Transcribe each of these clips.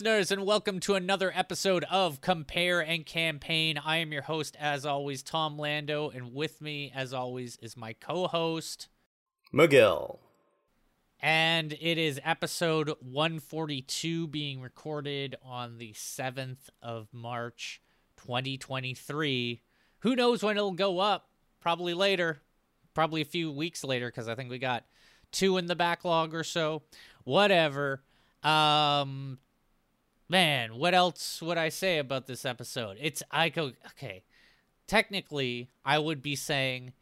listeners, and welcome to another episode of Compare and Campaign. I am your host, as always, Tom Lando, and with me, as always, is my co host, Magill. And it is episode 142 being recorded on the 7th of March, 2023. Who knows when it'll go up? Probably later. Probably a few weeks later, because I think we got two in the backlog or so. Whatever. Um, man, what else would I say about this episode? It's I go okay. Technically, I would be saying,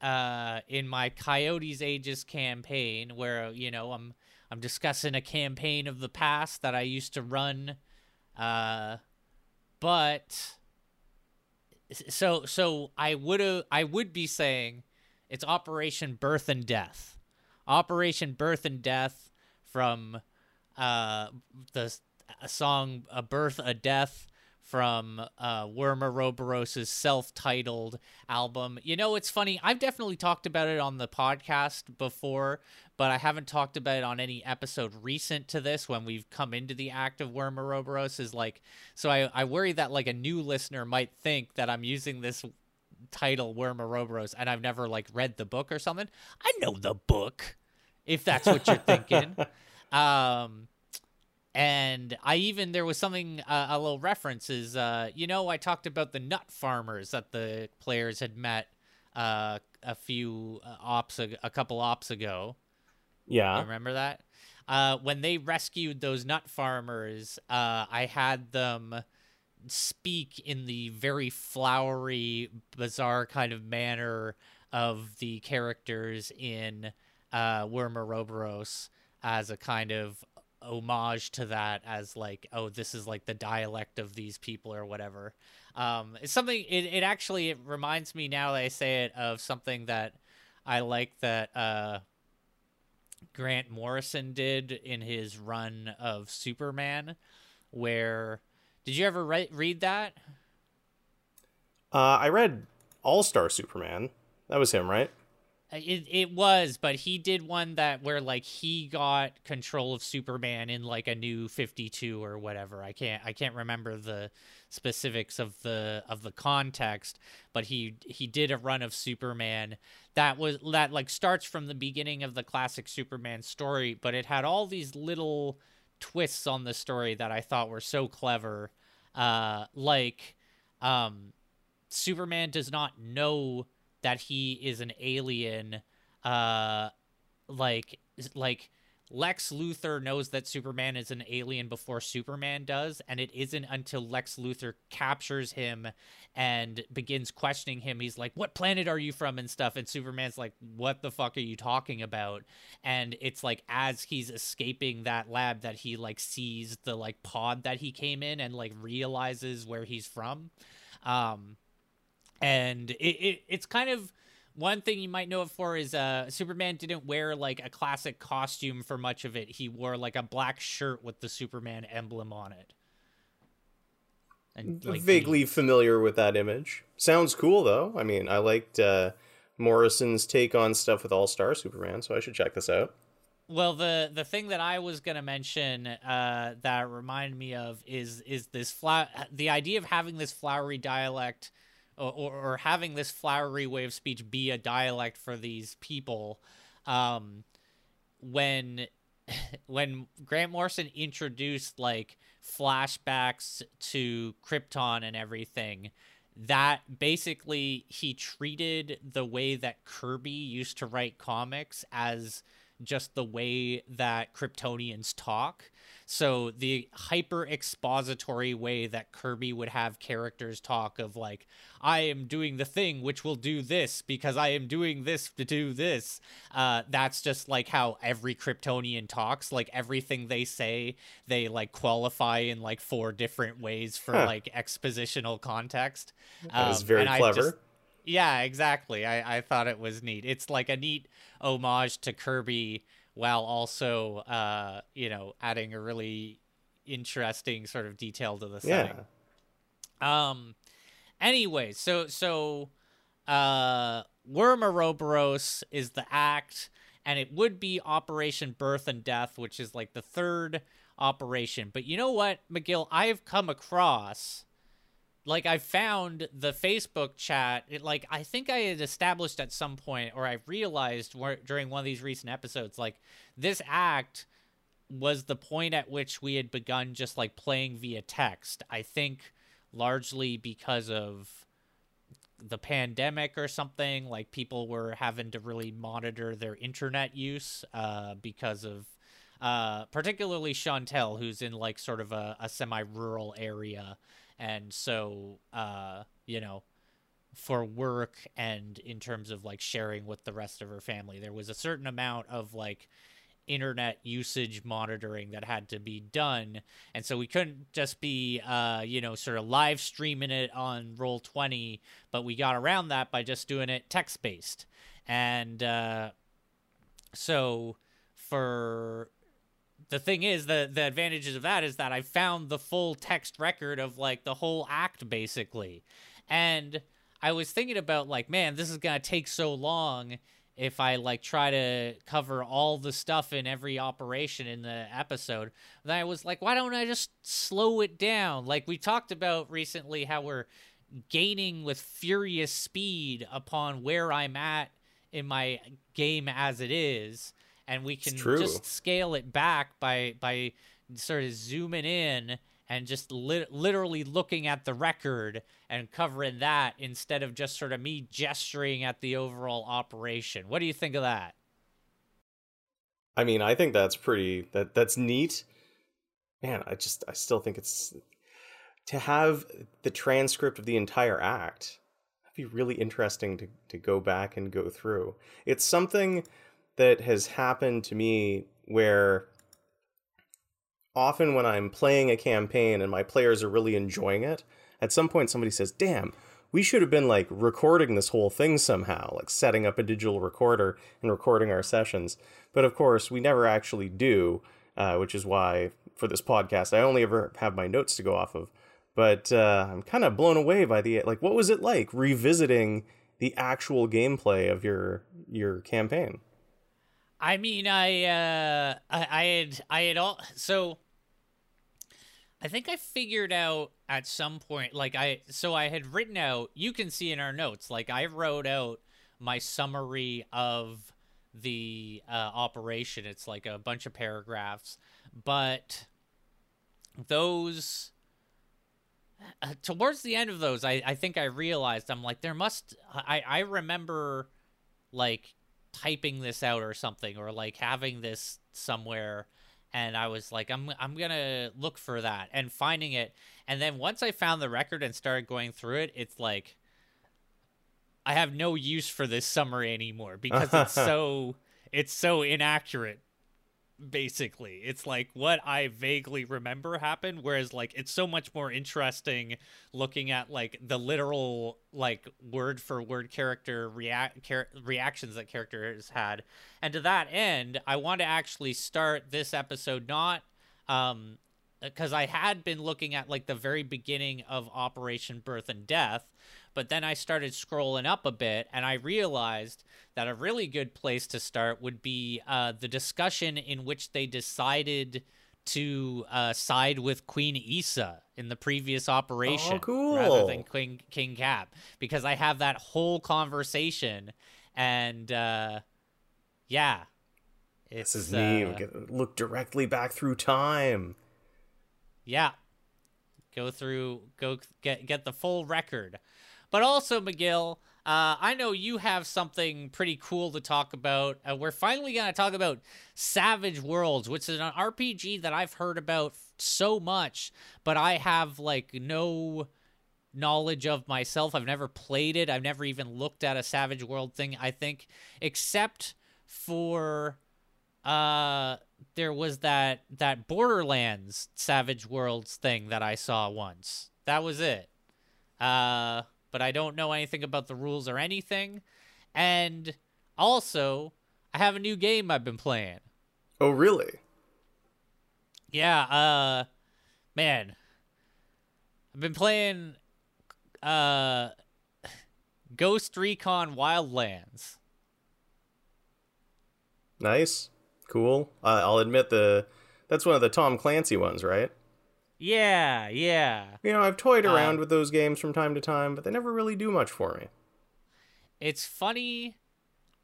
uh, in my Coyote's Aegis campaign, where you know I'm I'm discussing a campaign of the past that I used to run, uh, but so so I would I would be saying it's Operation Birth and Death, Operation Birth and Death from uh, the a song "A Birth, a Death" from uh, Worm self-titled album. You know, it's funny. I've definitely talked about it on the podcast before, but I haven't talked about it on any episode recent to this when we've come into the act of Worm Is like, so I, I worry that like a new listener might think that I'm using this title Worm and I've never like read the book or something. I know the book, if that's what you're thinking. Um, and I even there was something uh, a little reference is uh, you know I talked about the nut farmers that the players had met uh, a few uh, ops a, a couple ops ago. Yeah, you remember that uh, when they rescued those nut farmers, uh, I had them speak in the very flowery, bizarre kind of manner of the characters in uh, Worm as a kind of homage to that as like oh this is like the dialect of these people or whatever. Um it's something it, it actually it reminds me now that i say it of something that i like that uh grant morrison did in his run of superman where did you ever re- read that? Uh i read all star superman. That was him right it it was, but he did one that where like he got control of Superman in like a new 52 or whatever. I can't I can't remember the specifics of the of the context, but he he did a run of Superman that was that like starts from the beginning of the classic Superman story, but it had all these little twists on the story that I thought were so clever. Uh like um Superman does not know that he is an alien uh like like Lex Luthor knows that Superman is an alien before Superman does, and it isn't until Lex Luthor captures him and begins questioning him. He's like, What planet are you from? and stuff. And Superman's like, What the fuck are you talking about? And it's like, as he's escaping that lab, that he like sees the like pod that he came in and like realizes where he's from. Um, and it, it it's kind of one thing you might know it for is uh Superman didn't wear like a classic costume for much of it. He wore like a black shirt with the Superman emblem on it. And like, vaguely the... familiar with that image. Sounds cool though. I mean, I liked uh Morrison's take on stuff with All Star Superman, so I should check this out. Well, the the thing that I was gonna mention uh, that reminded me of is is this flat the idea of having this flowery dialect or, or, having this flowery way of speech be a dialect for these people um, when when Grant Morrison introduced like flashbacks to Krypton and everything that basically he treated the way that Kirby used to write comics as just the way that Kryptonians talk. So the hyper expository way that Kirby would have characters talk of like, I am doing the thing which will do this because I am doing this to do this. Uh, that's just like how every Kryptonian talks. Like everything they say, they like qualify in like four different ways for huh. like expositional context. That um, is very clever. Yeah, exactly. I, I thought it was neat. It's like a neat homage to Kirby while also uh, you know, adding a really interesting sort of detail to the setting. Yeah. Um anyway, so so uh Worm Ouroboros is the act and it would be Operation Birth and Death, which is like the third operation. But you know what, Magill? I've come across like I found the Facebook chat. It, like I think I had established at some point, or I realized during one of these recent episodes, like this act was the point at which we had begun just like playing via text. I think largely because of the pandemic or something. Like people were having to really monitor their internet use uh, because of. Uh, particularly Chantel, who's in like sort of a, a semi-rural area, and so uh you know for work and in terms of like sharing with the rest of her family there was a certain amount of like internet usage monitoring that had to be done. And so we couldn't just be uh you know sort of live streaming it on Roll20 but we got around that by just doing it text based and uh so for the thing is the the advantages of that is that I found the full text record of like the whole act basically. And I was thinking about like, man, this is going to take so long if I like try to cover all the stuff in every operation in the episode. Then I was like, why don't I just slow it down? Like we talked about recently how we're gaining with furious speed upon where I'm at in my game as it is and we can just scale it back by by sort of zooming in and just li- literally looking at the record and covering that instead of just sort of me gesturing at the overall operation. What do you think of that? I mean, I think that's pretty that that's neat. Man, I just I still think it's to have the transcript of the entire act. That'd be really interesting to to go back and go through. It's something that has happened to me where often when I'm playing a campaign and my players are really enjoying it, at some point somebody says, "Damn, we should have been like recording this whole thing somehow, like setting up a digital recorder and recording our sessions." But of course, we never actually do, uh, which is why for this podcast I only ever have my notes to go off of. But uh, I'm kind of blown away by the like. What was it like revisiting the actual gameplay of your your campaign? I mean, I uh, I, I had I had all so. I think I figured out at some point, like I so I had written out. You can see in our notes, like I wrote out my summary of the uh, operation. It's like a bunch of paragraphs, but those uh, towards the end of those, I I think I realized I'm like there must I I remember like typing this out or something or like having this somewhere and I was like I'm I'm going to look for that and finding it. And then once I found the record and started going through it it's like I have no use for this summary anymore because it's so it's so inaccurate basically. It's like what i vaguely remember happened whereas like it's so much more interesting looking at like the literal like word for word character react char- reactions that characters had. And to that end i want to actually start this episode not um because i had been looking at like the very beginning of operation birth and death but then I started scrolling up a bit and I realized that a really good place to start would be uh, the discussion in which they decided to uh, side with Queen Issa in the previous operation oh, cool. rather than King, King Cap because I have that whole conversation and uh, yeah. It's, this is. Uh, look directly back through time. Yeah. Go through, go get get the full record. But also, Magill, uh, I know you have something pretty cool to talk about. Uh, we're finally going to talk about Savage Worlds, which is an RPG that I've heard about so much, but I have like no knowledge of myself. I've never played it. I've never even looked at a Savage World thing, I think, except for uh there was that that Borderlands Savage Worlds thing that I saw once. That was it. Uh but I don't know anything about the rules or anything. And also, I have a new game I've been playing. Oh, really? Yeah, uh man. I've been playing uh Ghost Recon Wildlands. Nice, cool. Uh, I'll admit the that's one of the Tom Clancy ones, right? Yeah, yeah. You know, I've toyed Um, around with those games from time to time, but they never really do much for me. It's funny.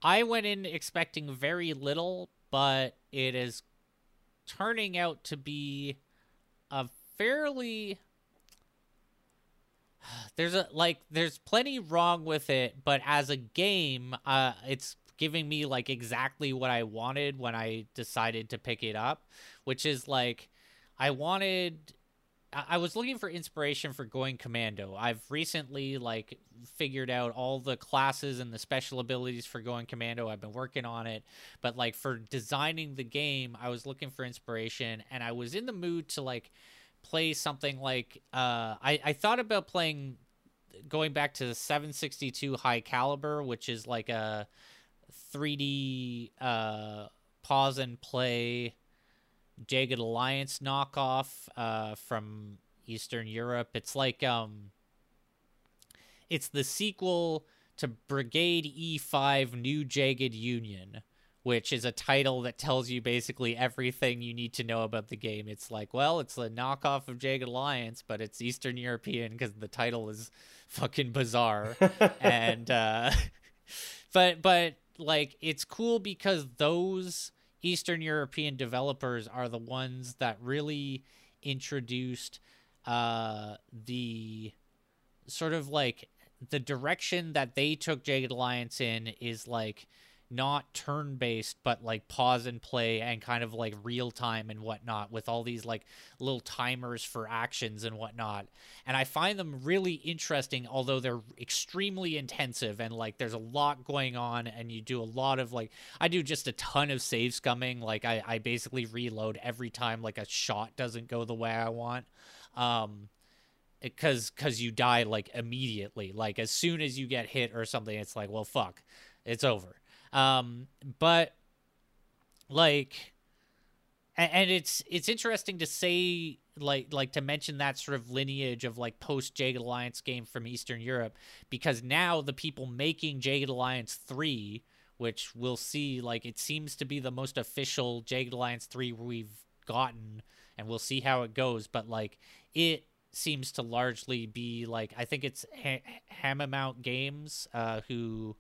I went in expecting very little, but it is turning out to be a fairly there's a like there's plenty wrong with it, but as a game, uh it's giving me like exactly what I wanted when I decided to pick it up, which is like I wanted I was looking for inspiration for going commando. I've recently like figured out all the classes and the special abilities for going commando. I've been working on it, but like for designing the game, I was looking for inspiration and I was in the mood to like play something like uh I I thought about playing going back to the 762 high caliber, which is like a 3D uh pause and play Jagged Alliance knockoff uh, from Eastern Europe. It's like um, it's the sequel to Brigade E5 New Jagged Union, which is a title that tells you basically everything you need to know about the game. It's like, well, it's a knockoff of Jagged Alliance, but it's Eastern European because the title is fucking bizarre. and uh, but but like it's cool because those Eastern European developers are the ones that really introduced uh, the sort of like the direction that they took Jagged Alliance in is like not turn based, but like pause and play and kind of like real time and whatnot with all these like little timers for actions and whatnot. And I find them really interesting, although they're extremely intensive and like there's a lot going on and you do a lot of like I do just a ton of save scumming. Like I, I basically reload every time like a shot doesn't go the way I want. Um because because you die like immediately like as soon as you get hit or something it's like well fuck it's over um but like and, and it's it's interesting to say like like to mention that sort of lineage of like post Jagged Alliance game from Eastern Europe because now the people making Jagged Alliance 3 which we'll see like it seems to be the most official Jagged Alliance 3 we've gotten and we'll see how it goes but like it seems to largely be like I think it's ha- Haemimont Games uh who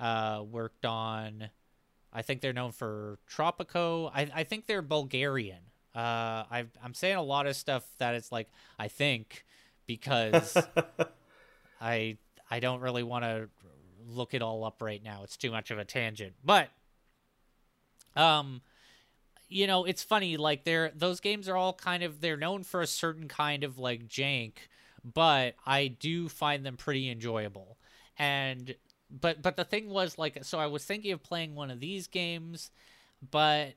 uh worked on I think they're known for Tropico. I, I think they're Bulgarian. Uh, i I'm saying a lot of stuff that it's like I think because I I don't really want to look it all up right now. It's too much of a tangent. But um you know, it's funny like they're those games are all kind of they're known for a certain kind of like jank, but I do find them pretty enjoyable. And but but the thing was like so I was thinking of playing one of these games, but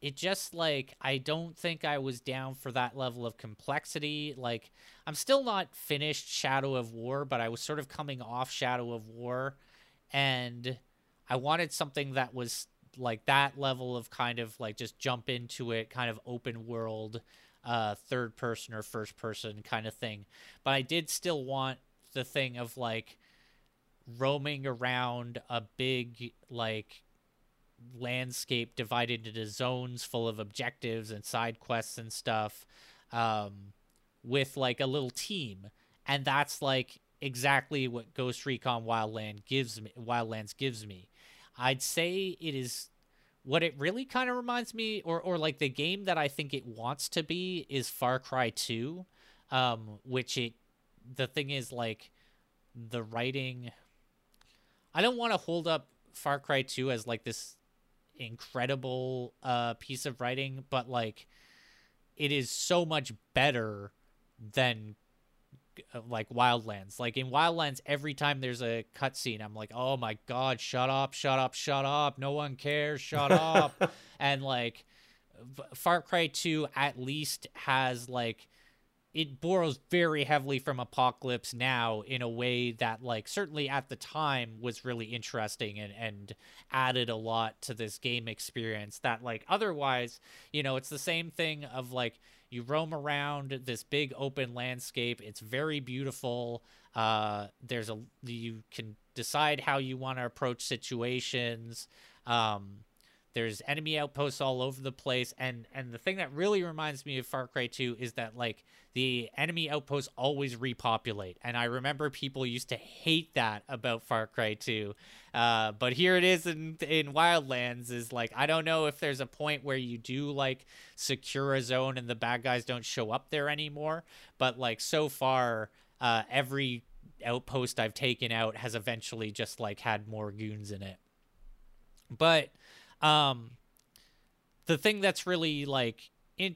it just like I don't think I was down for that level of complexity. Like I'm still not finished Shadow of War, but I was sort of coming off Shadow of War and I wanted something that was like that level of kind of like just jump into it, kind of open world, uh, third person or first person kind of thing. But I did still want the thing of like roaming around a big like landscape divided into zones full of objectives and side quests and stuff um, with like a little team. And that's like exactly what ghost recon wildland gives me wildlands gives me. I'd say it is what it really kind of reminds me or or like the game that i think it wants to be is far cry 2 um which it the thing is like the writing I don't want to hold up Far Cry 2 as like this incredible uh piece of writing, but like it is so much better than uh, like Wildlands. Like in Wildlands every time there's a cutscene, I'm like, "Oh my god, shut up, shut up, shut up. No one cares, shut up." and like Far Cry 2 at least has like it borrows very heavily from Apocalypse Now in a way that, like, certainly at the time was really interesting and, and added a lot to this game experience. That, like, otherwise, you know, it's the same thing of like you roam around this big open landscape. It's very beautiful. Uh, there's a you can decide how you want to approach situations. Um, there's enemy outposts all over the place and and the thing that really reminds me of Far Cry 2 is that like the enemy outposts always repopulate. And I remember people used to hate that about Far Cry 2 uh, but here it is in in Wildlands is like I don't know if there's a point where you do like secure a zone and the bad guys don't show up there anymore. But like so far uh, every outpost I've taken out has eventually just like had more goons in it. But um, the thing that's really like in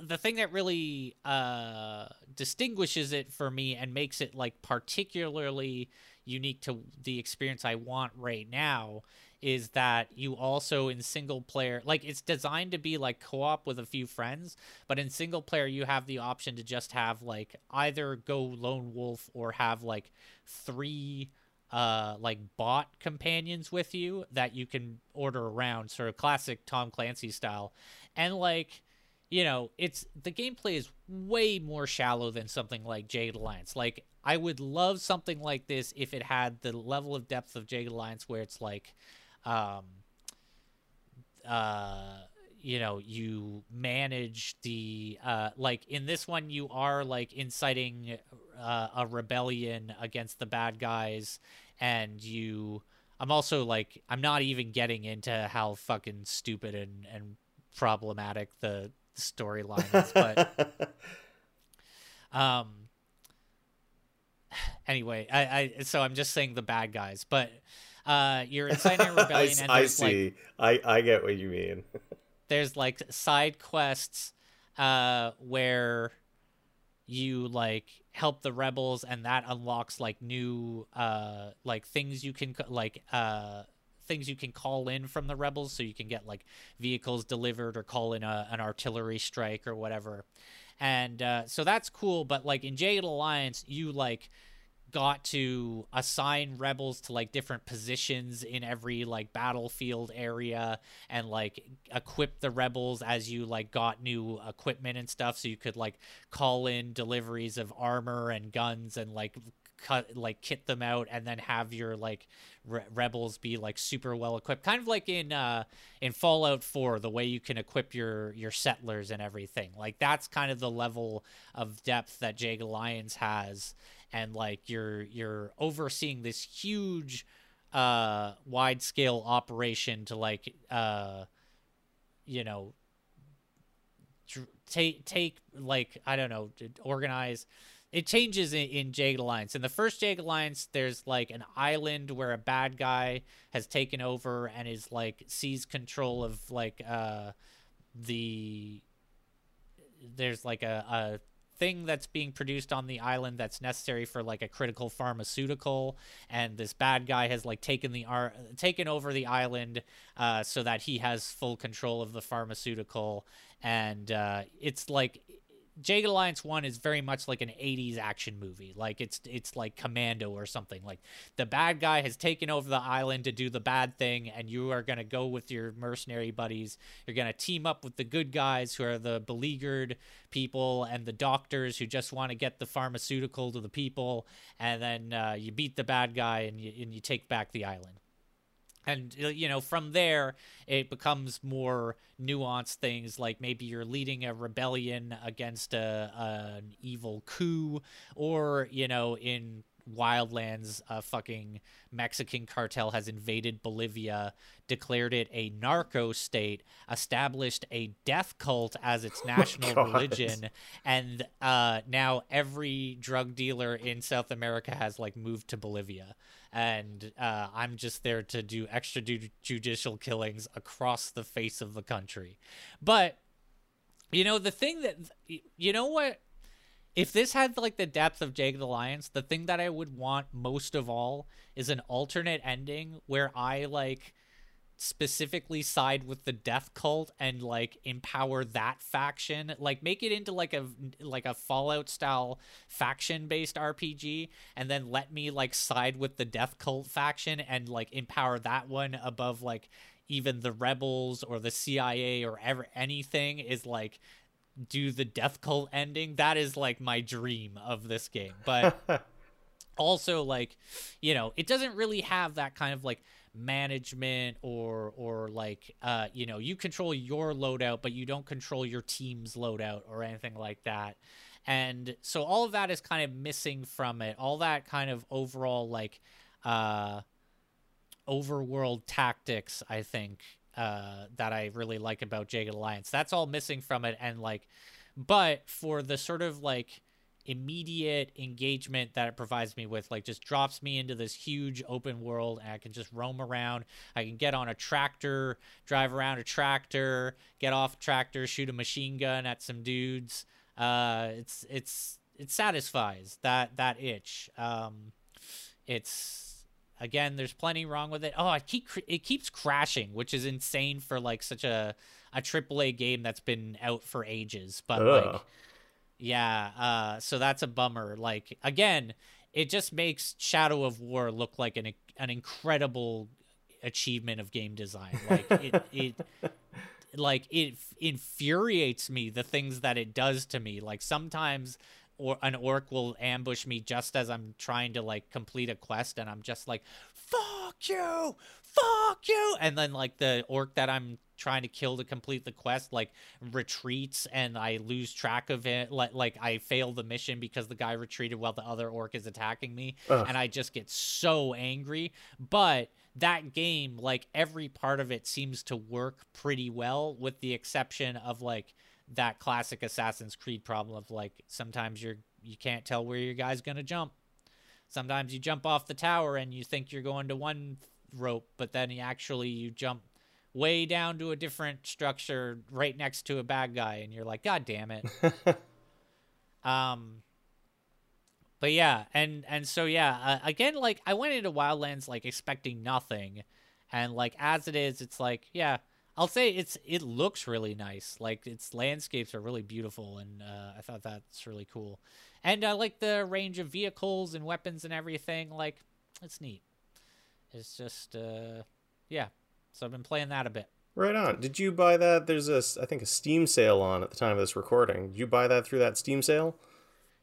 the thing that really uh distinguishes it for me and makes it like particularly unique to the experience I want right now is that you also in single player like it's designed to be like co-op with a few friends but in single player you have the option to just have like either go lone wolf or have like three uh like bot companions with you that you can order around sort of classic Tom Clancy style. And like you know it's the gameplay is way more shallow than something like Jagged Alliance. Like I would love something like this if it had the level of depth of Jagged Alliance where it's like um uh you know you manage the uh like in this one you are like inciting uh, a rebellion against the bad guys and you I'm also like I'm not even getting into how fucking stupid and and problematic the storyline is but um anyway I I so I'm just saying the bad guys but uh you're inciting a rebellion I, and I see. like I I get what you mean. there's like side quests uh where you like help the rebels and that unlocks like new uh like things you can like uh things you can call in from the rebels so you can get like vehicles delivered or call in a, an artillery strike or whatever. And uh so that's cool but like in Jagged Alliance you like got to assign rebels to like different positions in every like battlefield area and like equip the rebels as you like got new equipment and stuff so you could like call in deliveries of armor and guns and like cut like kit them out and then have your like re- rebels be like super well equipped. Kind of like in uh in Fallout 4 the way you can equip your your settlers and everything. Like that's kind of the level of depth that Jagged Alliance has. And like you're you're overseeing this huge uh wide scale operation to like uh you know take take like I don't know organize it changes in, in Jagged Alliance. In the first Jagged Alliance, there's like an island where a bad guy has taken over and is like sees control of like uh the there's like a, a thing that's being produced on the island that's necessary for like a critical pharmaceutical and this bad guy has like taken the ar- taken over the island uh, so that he has full control of the pharmaceutical and uh, it's like Jagged Alliance 1 is very much like an 80s action movie. Like it's it's like Commando or something. Like the bad guy has taken over the island to do the bad thing and you are to go with your mercenary buddies. You're to team up with the good guys who are the beleaguered people and the doctors who just want to get the pharmaceutical to the people and then uh, you beat the bad guy and you and you take back the island and you know from there it becomes more nuanced things like maybe you're leading a rebellion against a, an evil coup or you know in wildlands a fucking mexican cartel has invaded bolivia declared it a narco state established a death cult as its national God. religion and uh, now every drug dealer in south america has like moved to bolivia and uh, I'm just there to do extrajudicial killings across the face of the country. But you know the thing that you know what if this had like the depth of Jagged Alliance, the thing that I would want most of all is an alternate ending where I like specifically side with the death cult and like empower that faction. Like make it into like a like a fallout style faction based rpg and then let me like side with the death cult faction and like empower that one above like even the rebels or the cia or ever anything is like do the death cult ending. That is like my dream of this game. But also like you know it doesn't really have that kind of like management or or like uh you know you control your loadout but you don't control your team's loadout or anything like that. And so all of that is kind of missing from it. All that kind of overall like uh overworld tactics i think uh that i really like about jagged alliance. That's all missing from it. And like but for the sort of like immediate engagement that it provides me with like just drops me into this huge open world and i can just roam around. I can get on a tractor drive around a tractor get off tractor shoot a machine gun at some dudes. Uh it's it's it satisfies that that itch. Um it's again there's plenty wrong with it. Oh i keep it keeps crashing which is insane for like such a triple a AAA game that's been out for ages. But Ugh. like yeah, uh, so that's a bummer. Like again, it just makes Shadow of War look like an an incredible achievement of game design. Like it, it like it infuriates me the things that it does to me. Like sometimes or an orc will ambush me just as I'm trying to like complete a quest and I'm just like fuck you fuck you and then like the orc that I'm trying to kill to complete the quest like retreats and I lose track of it like like I fail the mission because the guy retreated while the other orc is attacking me Ugh. and I just get so angry but that game like every part of it seems to work pretty well with the exception of like that classic Assassin's Creed problem of like sometimes you're you can't tell where your guy's gonna jump. Sometimes you jump off the tower and you think you're going to one rope, but then you actually you jump way down to a different structure right next to a bad guy, and you're like, God damn it. um, but yeah, and and so yeah, uh, again, like I went into Wildlands like expecting nothing, and like as it is, it's like yeah, I'll say it's it looks really nice. Like its landscapes are really beautiful, and uh, I thought that's really cool. And I like the range of vehicles and weapons and everything. Like it's neat. It's just uh, yeah. So I've been playing that a bit. Right on. Did you buy that? There's a, I think, a Steam sale on at the time of this recording. Did you buy that through that Steam sale?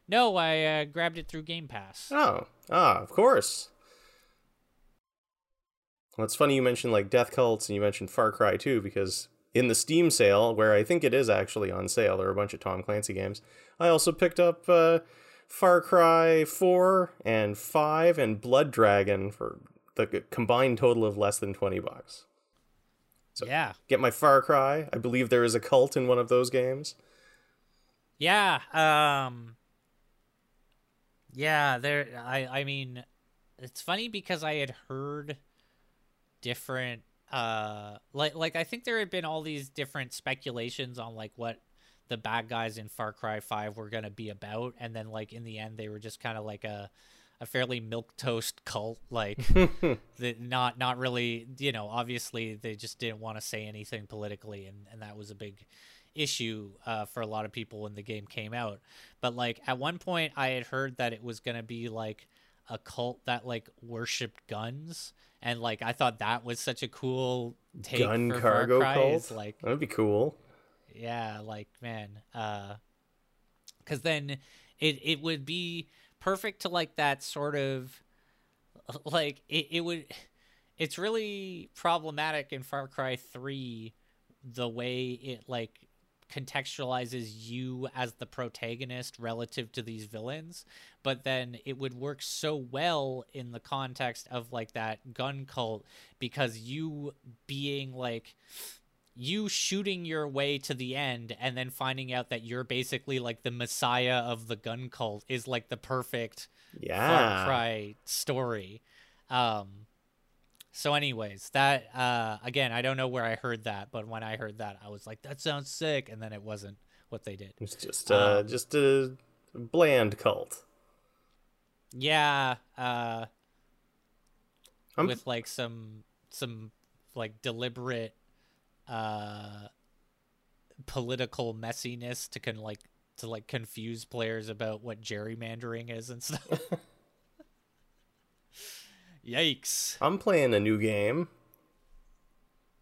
No, I uh, grabbed it through Game Pass. Oh, ah, of course. Well, it's funny you mentioned like Death Cults and you mentioned Far Cry 2 because in the Steam sale, where I think it is actually on sale, there are a bunch of Tom Clancy games. I also picked up uh, Far Cry 4 and 5 and Blood Dragon for the combined total of less than 20 bucks. So yeah, get my Far Cry. I believe there is a cult in one of those games. yeah. Um, yeah. There. I. I mean, it's funny because I had heard different. Uh, like like I think there had been all these different speculations on like what the bad guys in Far Cry Five were gonna be about, and then like in the end they were just kind of like a a fairly milk toast cult like that not not really you know obviously they just didn't want to say anything politically and and that was a big issue uh, for a lot of people when the game came out but like at one point i had heard that it was going to be like a cult that like worshipped guns and like i thought that was such a cool take Gun for cargo Far Cry, cult. is, like That would be cool. yeah like man uh because then it it would be perfect to like that sort of uh, like it, it would it's really problematic in far cry 3 the way it like contextualizes you as the protagonist relative to these villains but then it would work so well in the context of like that gun cult because you being like you shooting your way to the end and then finding out that you're basically like the messiah of the gun cult is like the perfect Yeah. Far Cry story. Um so anyways, that uh again, I don't know where I heard that, but when I heard that I was like that sounds sick and then it wasn't what they did. It's just uh, Um, just a bland cult. Yeah, uh with like some some like deliberate uh political messiness to can like to like confuse players about what gerrymandering is and stuff. Yikes. I'm playing a new game,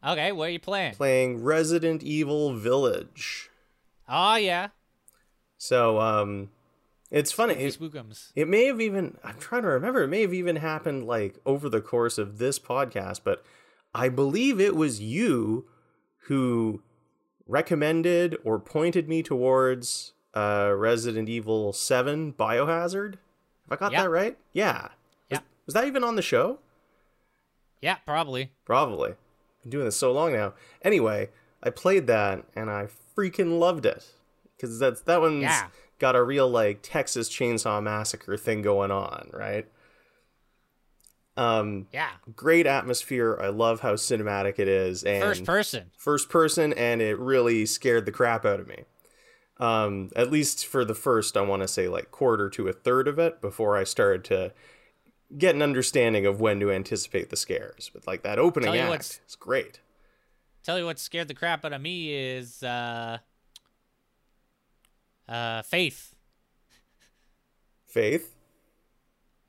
Okay, what are you playing? playing Resident Evil Village. Oh yeah. So, um, It's funny. It, it may have even I'm trying to remember. It may have even happened like over the course of this podcast, but I believe it was you who recommended or pointed me towards uh, Resident Evil 7 Biohazard. Have I got Yeah. that right? Yeah. Yeah. Was, was that even on the show? Yeah, probably. Probably. Been doing this so long now. Anyway, I played that and I freaking loved it because that's that one's Yeah. got a real like Texas Chainsaw Massacre thing going on, right? Um, Yeah. great atmosphere. I love how cinematic it is and First person. first person, and it really scared the crap out of me. Um, at least for the first, I want to say like quarter to a third of it before I started to get an understanding of when to anticipate the scares. But like that opening Tell act is great. Tell you what scared the crap out of me is uh uh Faith. Faith.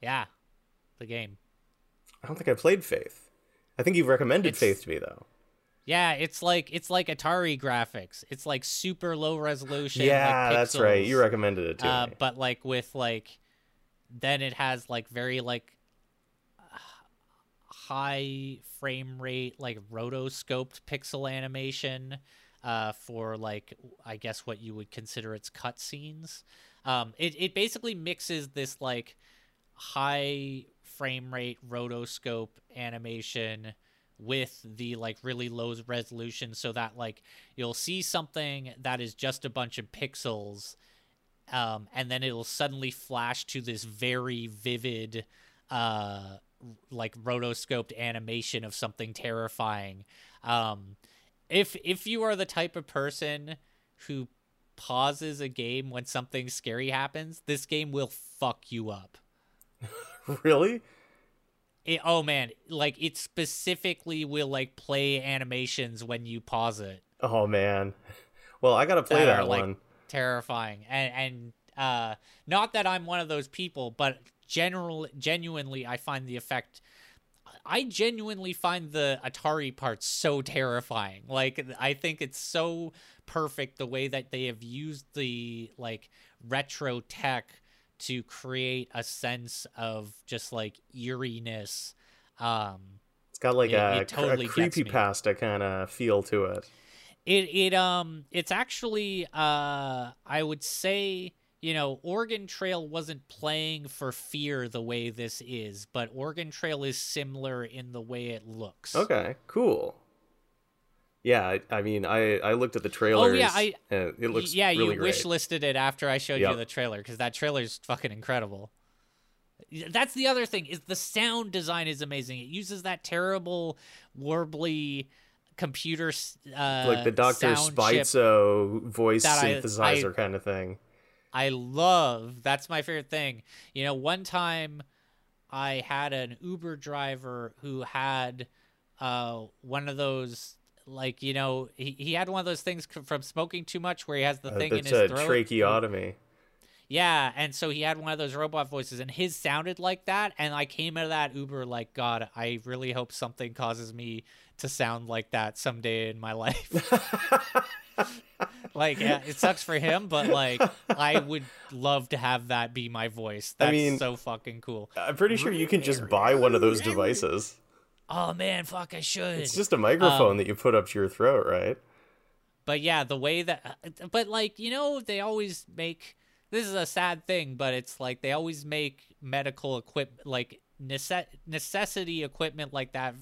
Yeah. The game. I don't think I played Faith. I think you've recommended It's- Faith to me though. Yeah, it's like it's like Atari graphics. It's like super low resolution. yeah, like that's right. You recommended it to uh, me. but like with like then it has like very like high frame rate like rotoscoped pixel animation uh for like I guess what you would consider its cutscenes. Um it it basically mixes this like high frame rate rotoscope animation with the like really low resolution so that like you'll see something that is just a bunch of pixels um, and then it'll suddenly flash to this very vivid uh like rotoscoped animation of something terrifying. Um if if you are the type of person who pauses a game when something scary happens this game will fuck you up really? it, oh man like it specifically will like play animations when you pause it Oh man. Well, I gotta play That that, are, like, one. terrifying and and uh not that i'm one of those people but general genuinely i find the effect i genuinely find the atari parts so terrifying like i think it's so perfect the way that they have used the like retro tech to create a sense of just like eeriness um It's got like it- a, it totally a creepy pasta kind of feel to it. it it um it's actually uh i would say you know oregon trail wasn't playing for fear the way this is but oregon trail is similar in the way it looks Okay, cool. Yeah, I, I mean, I I looked at the trailers. Oh, yeah, I- and it looks yeah really you great. wish listed it after i showed Yep. you the trailer because that trailer's fucking incredible that's the other thing is the sound design is amazing it uses that terrible warbly computer uh like the Doctor Sbaitso voice synthesizer I- kind of thing. I love that's my favorite thing. You know, one time I had an Uber driver who had uh one of those like you know he, he had one of those things from smoking too much where he has the Uh, thing in that's his a throat. tracheotomy. Yeah, and so he had one of those robot voices, and his sounded like that. And I came out of that Uber like, God, I really hope something causes me to sound like that someday in my life. like, yeah, it sucks for him, but like, I would love to have that be my voice. I That's mean- so fucking cool. I'm pretty sure you can just buy one of those devices. Oh man, fuck, I should. It's just a microphone Um, that you put up to your throat, right? but yeah, the way that, but like you know, they always make this is a sad thing, but it's like they always make medical equipment like nece- necessity equipment like that,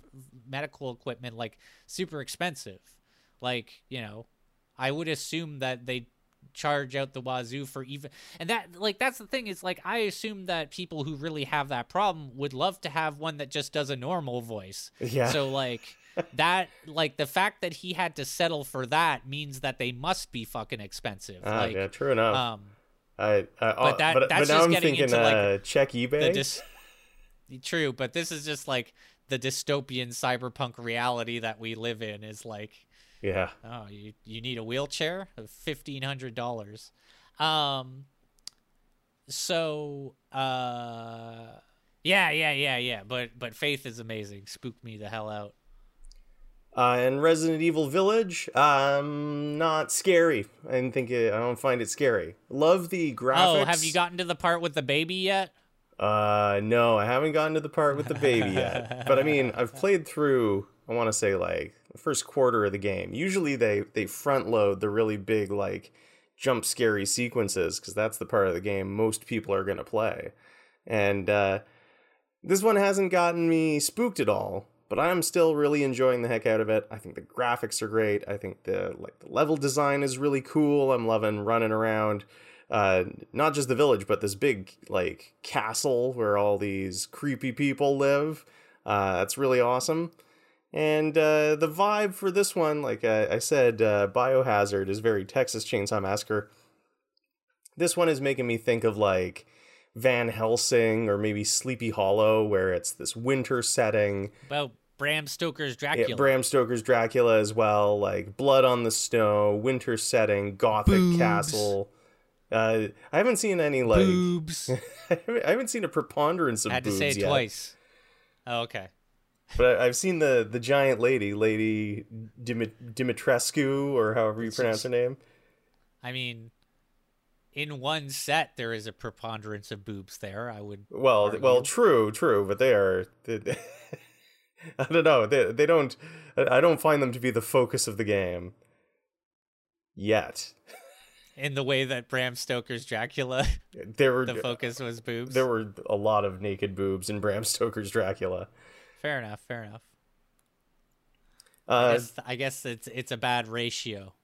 medical equipment like super expensive. Like you know, I would assume that they charge out the wazoo for even and that like that's the thing is like i assume that people who really have that problem would love to have one that just does a normal voice Yeah. so like that like the fact that he had to settle for that means that they must be fucking expensive. Ah, like yeah, true enough. um I, I, but that- but, that's but now just I'm getting thinking, into, like, uh, check eBay. dis- true, but this is just like the dystopian cyberpunk reality that we live in is like yeah, oh you you need a wheelchair fifteen hundred dollars um so uh yeah yeah yeah yeah but but faith is amazing spooked me the hell out Uh, and Resident Evil Village, um, not scary. I didn't think it, I don't find it scary. Love the graphics. Oh, have you gotten to the part with the baby yet? Uh, no, I haven't gotten to the part with the baby yet. but I mean, I've played through. I want to say like first quarter of the game. Usually they they front load the really big like jump scary sequences because that's the part of the game most people are gonna play. And uh, this one hasn't gotten me spooked at all but I'm still really enjoying the heck out of it. I think the graphics are great. I think the like the level design is really cool. I'm loving running around uh, not just the village, but this big like castle where all these creepy people live. Uh, that's really awesome. And uh, the vibe for this one, like I, I said, uh, Biohazard is very Texas Chainsaw Massacre. This one is making me think of like Van Helsing or maybe Sleepy Hollow, where it's this winter setting. Well, Bram Stoker's Dracula. Yeah, Bram Stoker's Dracula as well, like Blood on the Snow, winter setting, gothic Boobs. castle. Uh, I haven't seen any like boobs. I haven't seen a preponderance of I had to say it yet. twice. Oh, okay. But I- I've seen the the giant lady, Lady Dimit- Dimitrescu, or however you It's pronounce just- her name. I mean, in one set there is a preponderance of boobs. There, I would. Well, argue. well, true, true, but they are. They, I don't know. They they don't. I I don't find them to be the focus of the game yet. in the way that Bram Stoker's Dracula, There were the focus was boobs. there were a lot of naked boobs in Bram Stoker's Dracula. Fair enough. Fair enough. I, Uh, guess, I guess it's it's a bad ratio.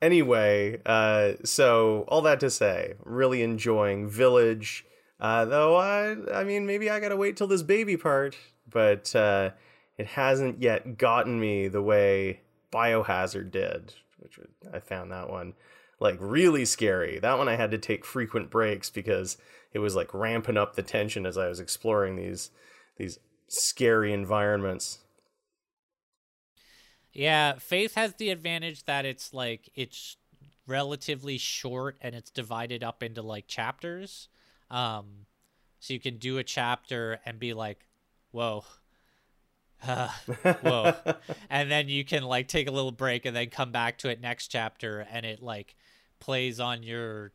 anyway, uh, so all that to say, really enjoying Village. Uh, though I, I mean, maybe I gotta wait till this baby part, but uh, it hasn't yet gotten me the way Biohazard did, which I found that one like really scary. That one I had to take frequent breaks because it was like ramping up the tension as I was exploring these these scary environments. Yeah, Faith has the advantage that it's like it's relatively short and it's divided up into like chapters. Um so you can do a chapter and be like, "Whoa." Uh, whoa. and then you can like take a little break and then come back to it next chapter and it like plays on your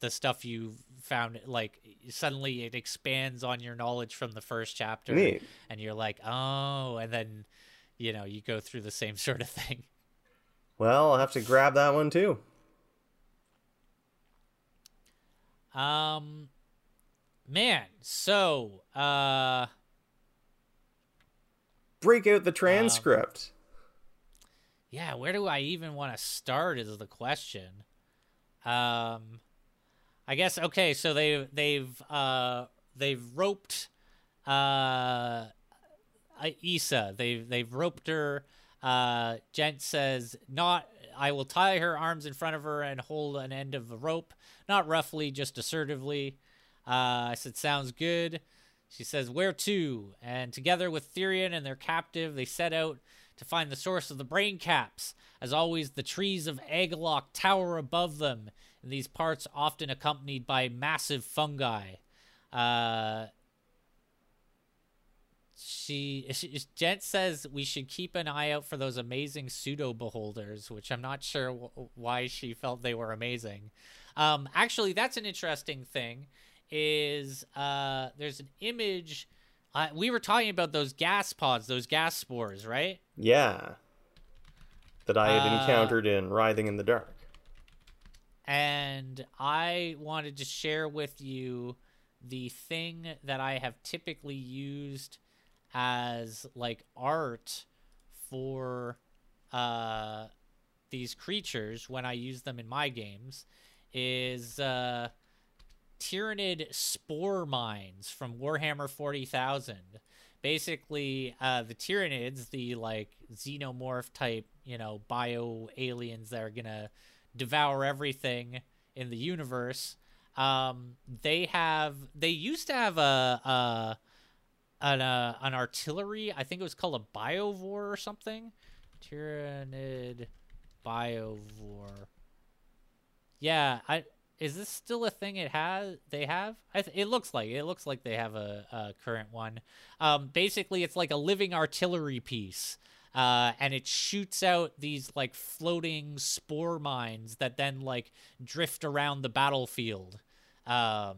the stuff you found like suddenly it expands on your knowledge from the first chapter Neat. and you're like, "Oh," and then you know, you go through the same sort of thing. Well, I'll have to grab that one too. Um man, so uh Break out the transcript. yeah, where do I even want to start is the question. Um I guess okay, so they they've uh they've roped uh Issa. They've they've roped her. Uh Gent says not I will tie her arms in front of her and hold an end of the rope, not roughly, just assertively. Uh I said sounds good. She says, Where to? And together with Therion and their captive, they set out to find the source of the brain caps. As always, the trees of Agalok tower above them, in these parts often accompanied by massive fungi. Uh, she, she Jet says we should keep an eye out for those amazing pseudo beholders, which I'm not sure w- why she felt they were amazing. Um, actually, that's an interesting thing. Is uh, there's an image? Uh, we were talking about those gas pods, those gas spores, right? Yeah. That I had Uh, encountered in Writhing in the Dark. And I wanted to share with you the thing that I have typically used as like art for uh, these creatures when I use them in my games is uh, Tyranid spore mines from Warhammer 40,000. Basically, uh, the Tyranids, the like xenomorph type, you know, bio aliens that are gonna devour everything in the universe. Um, they have they used to have a, a an uh, an artillery. I think it was called a biovore or something. Tyranid biovore. Yeah, I is this still a thing? It has they have. Th- it looks like it looks like they have a, a current one. Um, basically, it's like a living artillery piece uh, and it shoots out these like floating spore mines that then like drift around the battlefield. Um,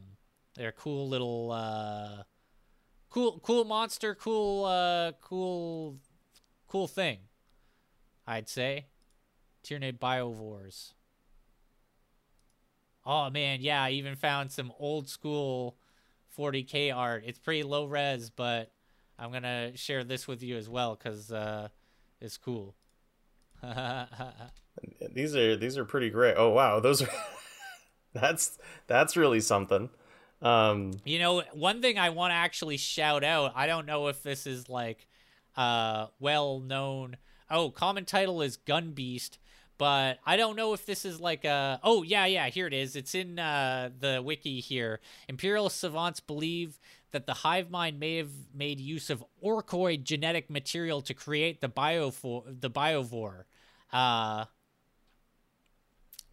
they're cool little, uh, cool, cool monster, cool, uh, cool, cool thing. I'd say. Tyranid biovores. Oh man, yeah, I even found some old school 40k art. It's pretty low res, but I'm gonna share this with you as well because uh, it's cool. these are these are pretty great. Oh wow, those are that's that's really something. Um, you know, one thing I want to actually shout out. I don't know if this is like uh, well known. Oh, common title is Gun Beast, but I don't know if this is like a. Oh yeah, yeah, here it is. It's in uh, the wiki here. Imperial savants believe that the hive mind may have made use of orcoid genetic material to create the biofor the biovore. Uh,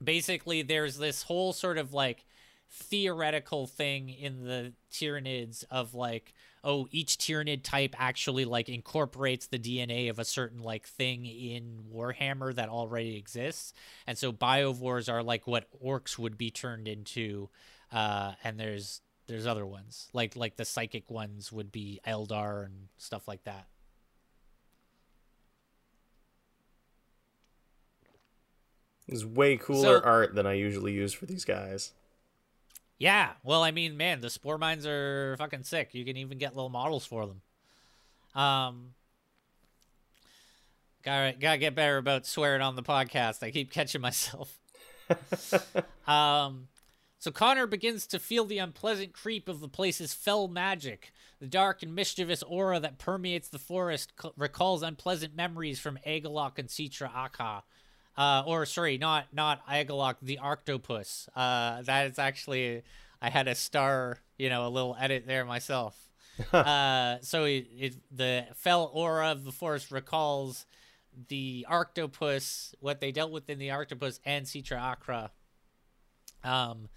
basically, there's this whole sort of like theoretical thing in the Tyranids of like, oh, each Tyranid type actually like incorporates the DNA of a certain like thing in Warhammer that already exists, and so biovores are like what orcs would be turned into. Uh, and there's there's other ones like like the psychic ones would be Eldar and stuff like that. It's way cooler so, art than I usually use for these guys. Yeah, well, I mean, man, the spore mines are fucking sick. You can even get little models for them. Um, gotta gotta get better about swearing on the podcast. I keep catching myself. um, so Connor begins to feel the unpleasant creep of the place's fell magic. The dark and mischievous aura that permeates the forest recalls unpleasant memories from Agalok and Citra Aka. Uh, or sorry, not not Agalok, the octopus. Uh, that is actually I had a star, you know, a little edit there myself. uh, so it, it, the fell aura of the forest recalls the octopus, what they dealt with in the octopus, and Citra Akra. Um,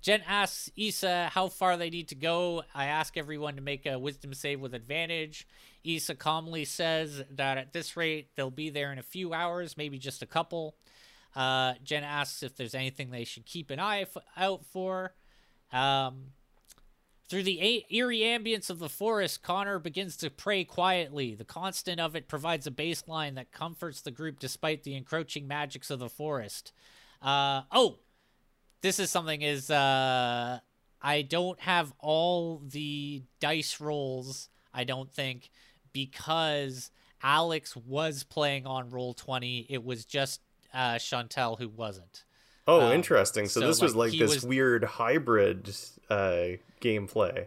Jen asks Issa how far they need to go. I ask everyone to make a wisdom save with advantage. Issa calmly says that at this rate, they'll be there in a few hours, maybe just a couple. Uh, Jen asks if there's anything they should keep an eye f- out for. Um, through the a- eerie ambience of the forest, Connor begins to pray quietly. The constant of it provides a baseline that comforts the group despite the encroaching magics of the forest. Uh, oh, this is something is uh I don't have all the dice rolls, I don't think, because Alex was playing on Roll20. It was just uh Chantel who wasn't. Oh, um, interesting. So, so this like, was like this was... weird hybrid uh gameplay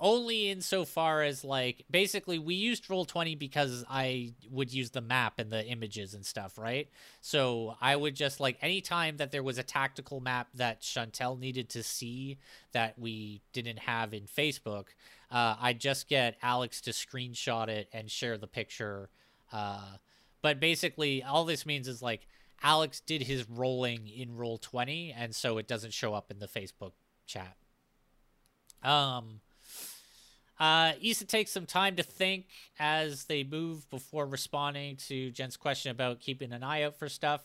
only insofar as like basically we used Roll20 because i would use the map and the images and stuff right? So i would just like anytime that there was a tactical map that chantel needed to see that we didn't have in facebook uh, i'd just get alex to screenshot it and share the picture uh, but basically all this means is like alex did his rolling in Roll20 and so it doesn't show up in the facebook chat. Um uh, Issa takes some time to think as they move before responding to Jen's question about keeping an eye out for stuff.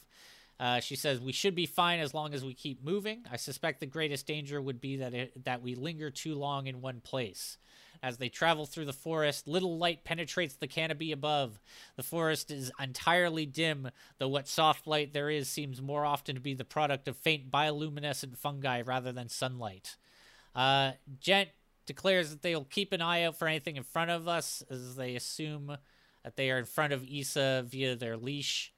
Uh, she says we should be fine as long as we keep moving. I suspect the greatest danger would be that it, that we linger too long in one place. As they travel through the forest, little light penetrates the canopy above. The forest is entirely dim, though what soft light there is seems more often to be the product of faint bioluminescent fungi rather than sunlight. Uh, Jen declares that they'll keep an eye out for anything in front of us as they assume that they are in front of Issa via their leash.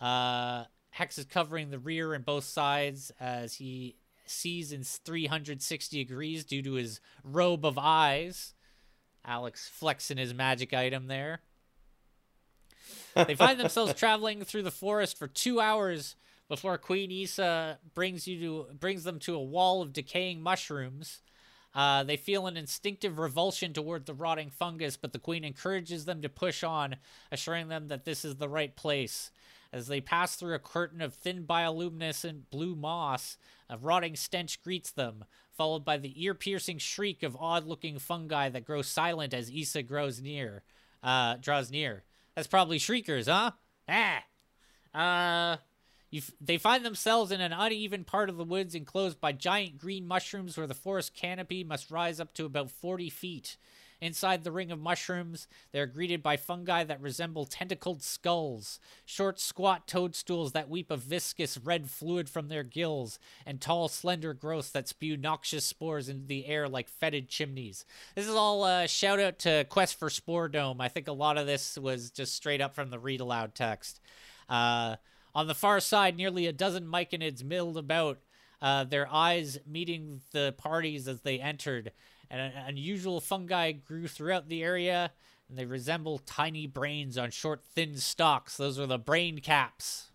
Uh, Hex is covering the rear and both sides as he sees in 360 degrees due to his robe of eyes. Alex flexing his magic item there. They find themselves traveling through the forest for two hours before Queen Issa brings you to brings them to a wall of decaying mushrooms. Uh, they feel an instinctive revulsion toward the rotting fungus, but the queen encourages them to push on, assuring them that this is the right place. As they pass through a curtain of thin bioluminescent blue moss, a rotting stench greets them, followed by the ear-piercing shriek of odd-looking fungi that grow silent as Issa grows near. Uh, draws near. That's probably shriekers, huh? Ah. Uh, f- they find themselves in an uneven part of the woods enclosed by giant green mushrooms where the forest canopy must rise up to about 40 feet. Inside the ring of mushrooms, they are greeted by fungi that resemble tentacled skulls, short, squat toadstools that weep a viscous red fluid from their gills, and tall, slender growths that spew noxious spores into the air like fetid chimneys. This is all a uh, shout out to Quest for Spore Dome. I think a lot of this was just straight up from the read aloud text. Uh, on the far side, nearly a dozen myconids milled about, uh, their eyes meeting the parties as they entered and an unusual fungi grew throughout the area, and they resemble tiny brains on short, thin stalks. Those are the brain caps.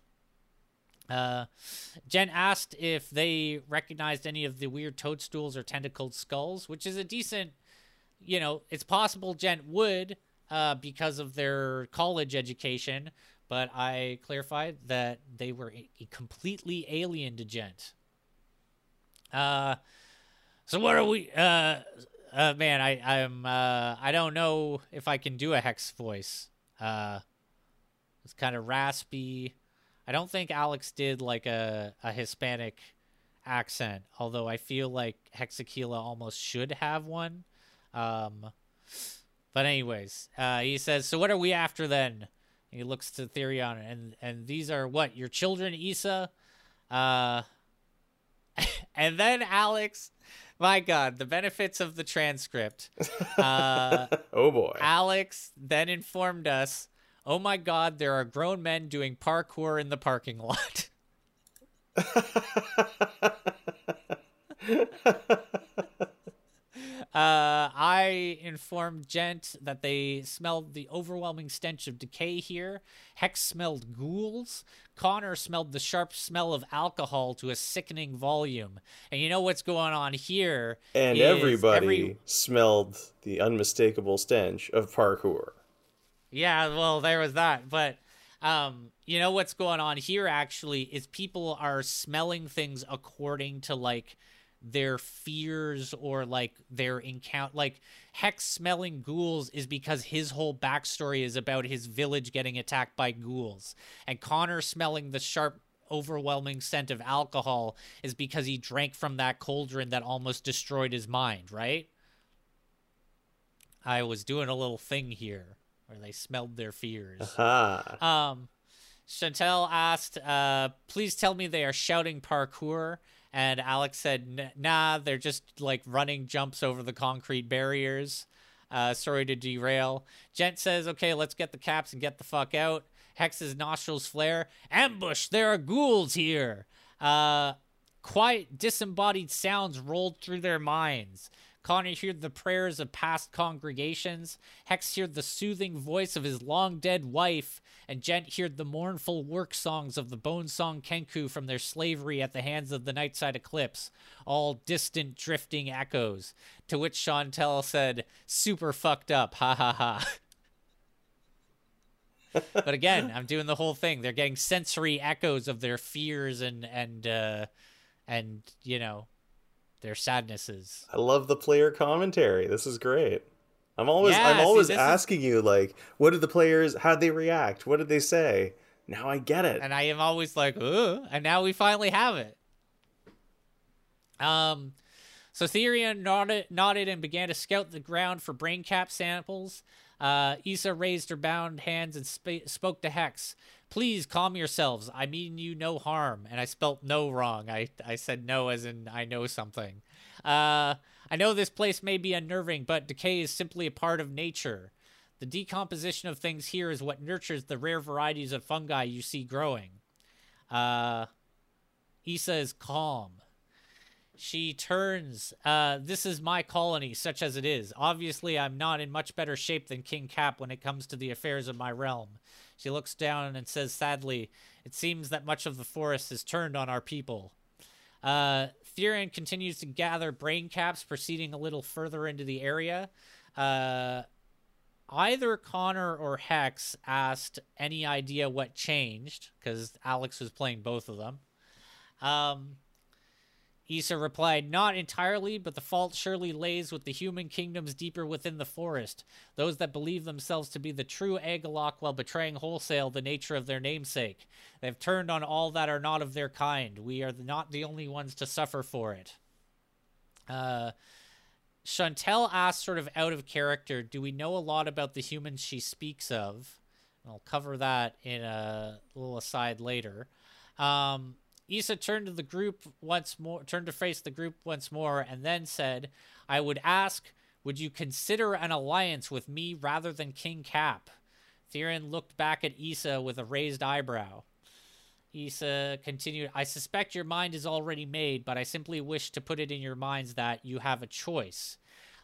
Uh, Jen asked if they recognized any of the weird toadstools or tentacled skulls, which is a decent, you know, it's possible Jen would uh, because of their college education, but I clarified that they were a- completely alien to Gent. Uh, so what are we? Uh, uh, man, I I'm uh, I don't know if I can do a hex voice. Uh, it's kind of raspy. I don't think Alex did like a a Hispanic accent, although I feel like Hexaquila almost should have one. Um, but anyways, uh, he says, "So what are we after then?" He looks to Therion, and and these are what your children, Issa. Uh, and then Alex, my God, the benefits of the transcript. Uh, oh boy. Alex then informed us, "Oh my God, there are grown men doing parkour in the parking lot." Uh, I informed Gent that they smelled the overwhelming stench of decay here. Hex smelled ghouls. Connor smelled the sharp smell of alcohol to a sickening volume. And you know what's going on here? And everybody every... smelled the unmistakable stench of parkour. Yeah, well, there was that. But um, you know what's going on here actually is people are smelling things according to like their fears or like their encounter like hex smelling ghouls is because his whole backstory is about his village getting attacked by ghouls. And connor smelling the sharp overwhelming scent of alcohol is because he drank from that cauldron that almost destroyed his mind right? I was doing a little thing here where they smelled their fears. Uh-huh. um chantel asked uh please tell me they are shouting parkour and Alex said, "Nah, they're just like running jumps over the concrete barriers." Uh, sorry to derail. Gent says, "Okay, let's get the caps and get the fuck out." Hex's nostrils flare. Ambush! There are ghouls here. Uh, quiet, disembodied sounds rolled through their minds. Connor heard the prayers of past congregations. Hex heard the soothing voice of his long dead wife, and Gent heard the mournful work songs of the Bone Song Kenku from their slavery at the hands of the Nightside Eclipse, all distant, drifting echoes. To which Chantel said, "Super fucked up, ha ha ha." but again, I'm doing the whole thing. They're getting sensory echoes of their fears and and uh, and you know their sadnesses. I love the player commentary. This is great. I'm always yeah, I'm always see, asking is... you like, what did the players? How'd they react? What did they say? Now I get it. And I am always like, Ugh, and now we finally have it. Um, so Therion nodded, nodded and began to scout the ground for brain cap samples. Uh, Issa raised her bound hands and sp- spoke to Hex. Please calm yourselves. I mean you no harm. And I spelt no wrong. I, I said no as in I know something. Uh, I know this place may be unnerving, but decay is simply a part of nature. The decomposition of things here is what nurtures the rare varieties of fungi you see growing. Uh, Issa is calm. She turns. Uh, this is my colony, such as it is. Obviously, I'm not in much better shape than King Cap when it comes to the affairs of my realm. She looks down and says sadly, It seems that much of the forest has turned on our people. Uh, Therion continues to gather brain caps, proceeding a little further into the area. Uh, either Connor or Hex asked any idea what changed, because Alex was playing both of them. Um, Issa replied, Not entirely, but the fault surely lays with the human kingdoms deeper within the forest, those that believe themselves to be the true Agalok while betraying wholesale the nature of their namesake. They have turned on all that are not of their kind. We are not the only ones to suffer for it. Uh, Chantel asks, sort of out of character, Do we know a lot about the humans she speaks of? I'll cover that in a little aside later. Um, Issa turned to the group once more, turned to face the group once more, and then said, I would ask, would you consider an alliance with me rather than King Cap? Therion looked back at Issa with a raised eyebrow. Issa continued, I suspect your mind is already made, but I simply wish to put it in your minds that you have a choice.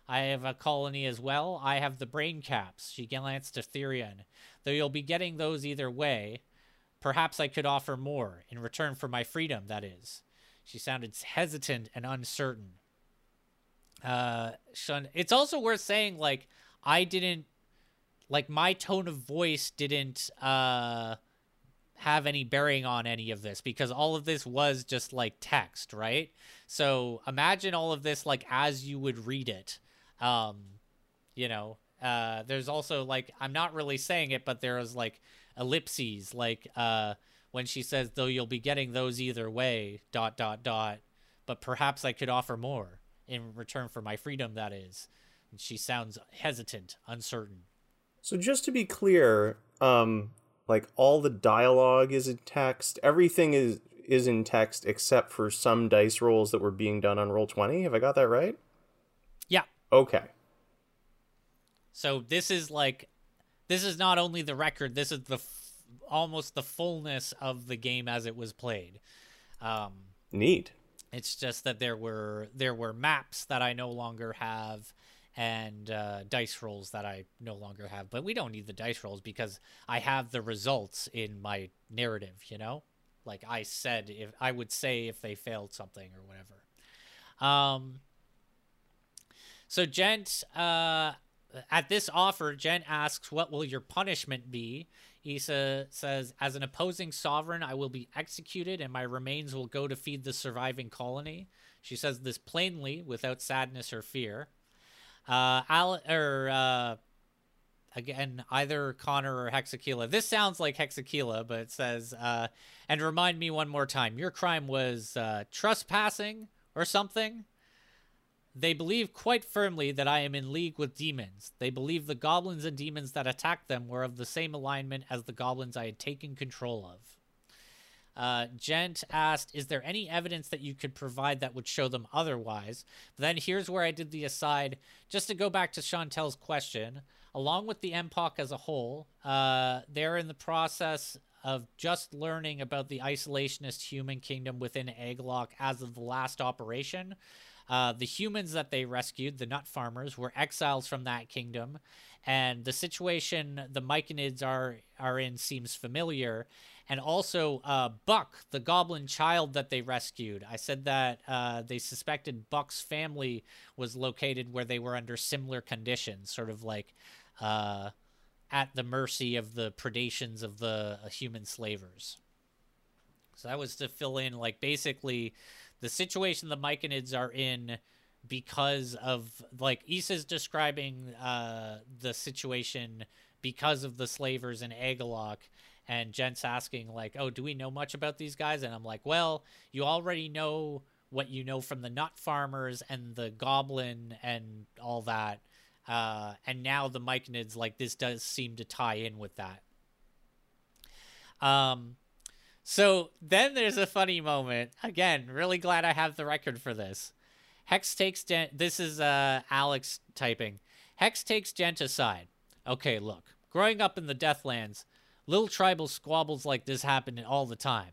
I have a colony as well. I have the brain caps. She glanced to Therion. Though you'll be getting those either way, Perhaps I could offer more, in return for my freedom, that is. She sounded hesitant and uncertain. Uh, Shun, it's also worth saying, like, I didn't, like, my tone of voice didn't, uh, have any bearing on any of this because all of this was just like text, right? So imagine all of this like as you would read it. Um, you know, uh, there's also like I'm not really saying it, but there is like ellipses like uh when she says though you'll be getting those either way dot dot dot but perhaps i could offer more in return for my freedom that is. And she sounds hesitant uncertain. So just to be clear um like all the dialogue is in text. Everything is is in text except for some dice rolls that were being done on Roll20 have i got that right? Yeah. Okay. So this is like this is not only the record, this is the f- almost the fullness of the game as it was played. Um, Neat. It's just that there were there were maps that I no longer have and uh, dice rolls that I no longer have. But we don't need the dice rolls because I have the results in my narrative. You know, like I said, if I would say if they failed something or whatever. Um. So, gent, uh, at this offer, Jen asks, What will your punishment be? Issa says, As an opposing sovereign, I will be executed and my remains will go to feed the surviving colony. She says this plainly, without sadness or fear. Uh, Al- or, uh, again, either Connor or Hexakila. This sounds like Hexakila, but it says, uh, and remind me one more time your crime was uh, trespassing or something? They believe quite firmly that I am in league with demons. They believe the goblins and demons that attacked them were of the same alignment as the goblins I had taken control of. Uh, Gent asked, Is there any evidence that you could provide that would show them otherwise? Then here's where I did the aside. Just to go back to Chantel's question, along with the MPOC as a whole, uh, they're in the process of just learning about the isolationist human kingdom within Agalok as of the last operation. Uh, the humans that they rescued, the nut farmers, were exiles from that kingdom, and the situation the Myconids are are in seems familiar. And also, uh, Buck, the goblin child that they rescued. I said that uh, they suspected Buck's family was located where they were under similar conditions, sort of like uh, at the mercy of the predations of the uh, human slavers. So that was to fill in, like, basically the situation the Myconids are in because of like Issa's describing uh, the situation because of the slavers in Agalok and Gent's asking like, "Oh, do we know much about these guys?" And I'm like, "Well, you already know what you know from the nut farmers and the goblin and all that." Uh, and now the Myconids, like this does seem to tie in with that. Um, so then there's a funny moment. Again, really glad I have the record for this. Hex takes Gent. This is uh, Alex typing. Hex takes Gent aside. Okay, look. Growing up in the Deathlands, little tribal squabbles like this happened all the time.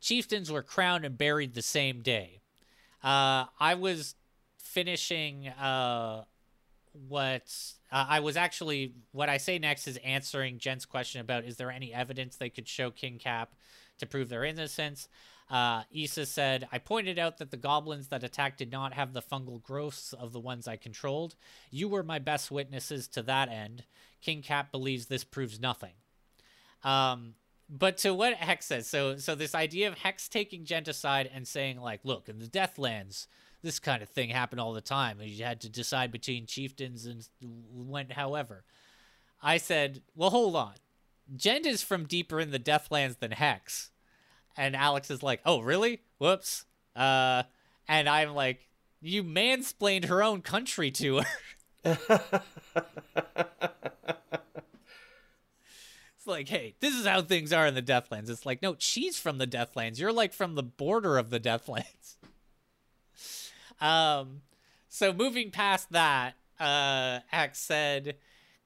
Chieftains were crowned and buried the same day. Uh, I was finishing uh, what uh, I was actually what I say next is answering Gent's question about is there any evidence they could show King Cap to prove their innocence. Uh, Issa said, I pointed out that the goblins that attacked did not have the fungal growths of the ones I controlled. You were my best witnesses to that end. King Cap believes this proves nothing. Um, but to what Hex says, so so this idea of Hex taking Gent aside and saying like, look, in the Deathlands, this kind of thing happened all the time. You had to decide between chieftains and went however. I said, well, hold on. Gent is from deeper in the Deathlands than Hex. And Alex is like, oh, really? Whoops. Uh, and I'm like, you mansplained her own country to her. it's like, hey, this is how things are in the Deathlands. It's like, no, she's from the Deathlands. You're like from the border of the Deathlands. Um, so moving past that, uh, Hex said,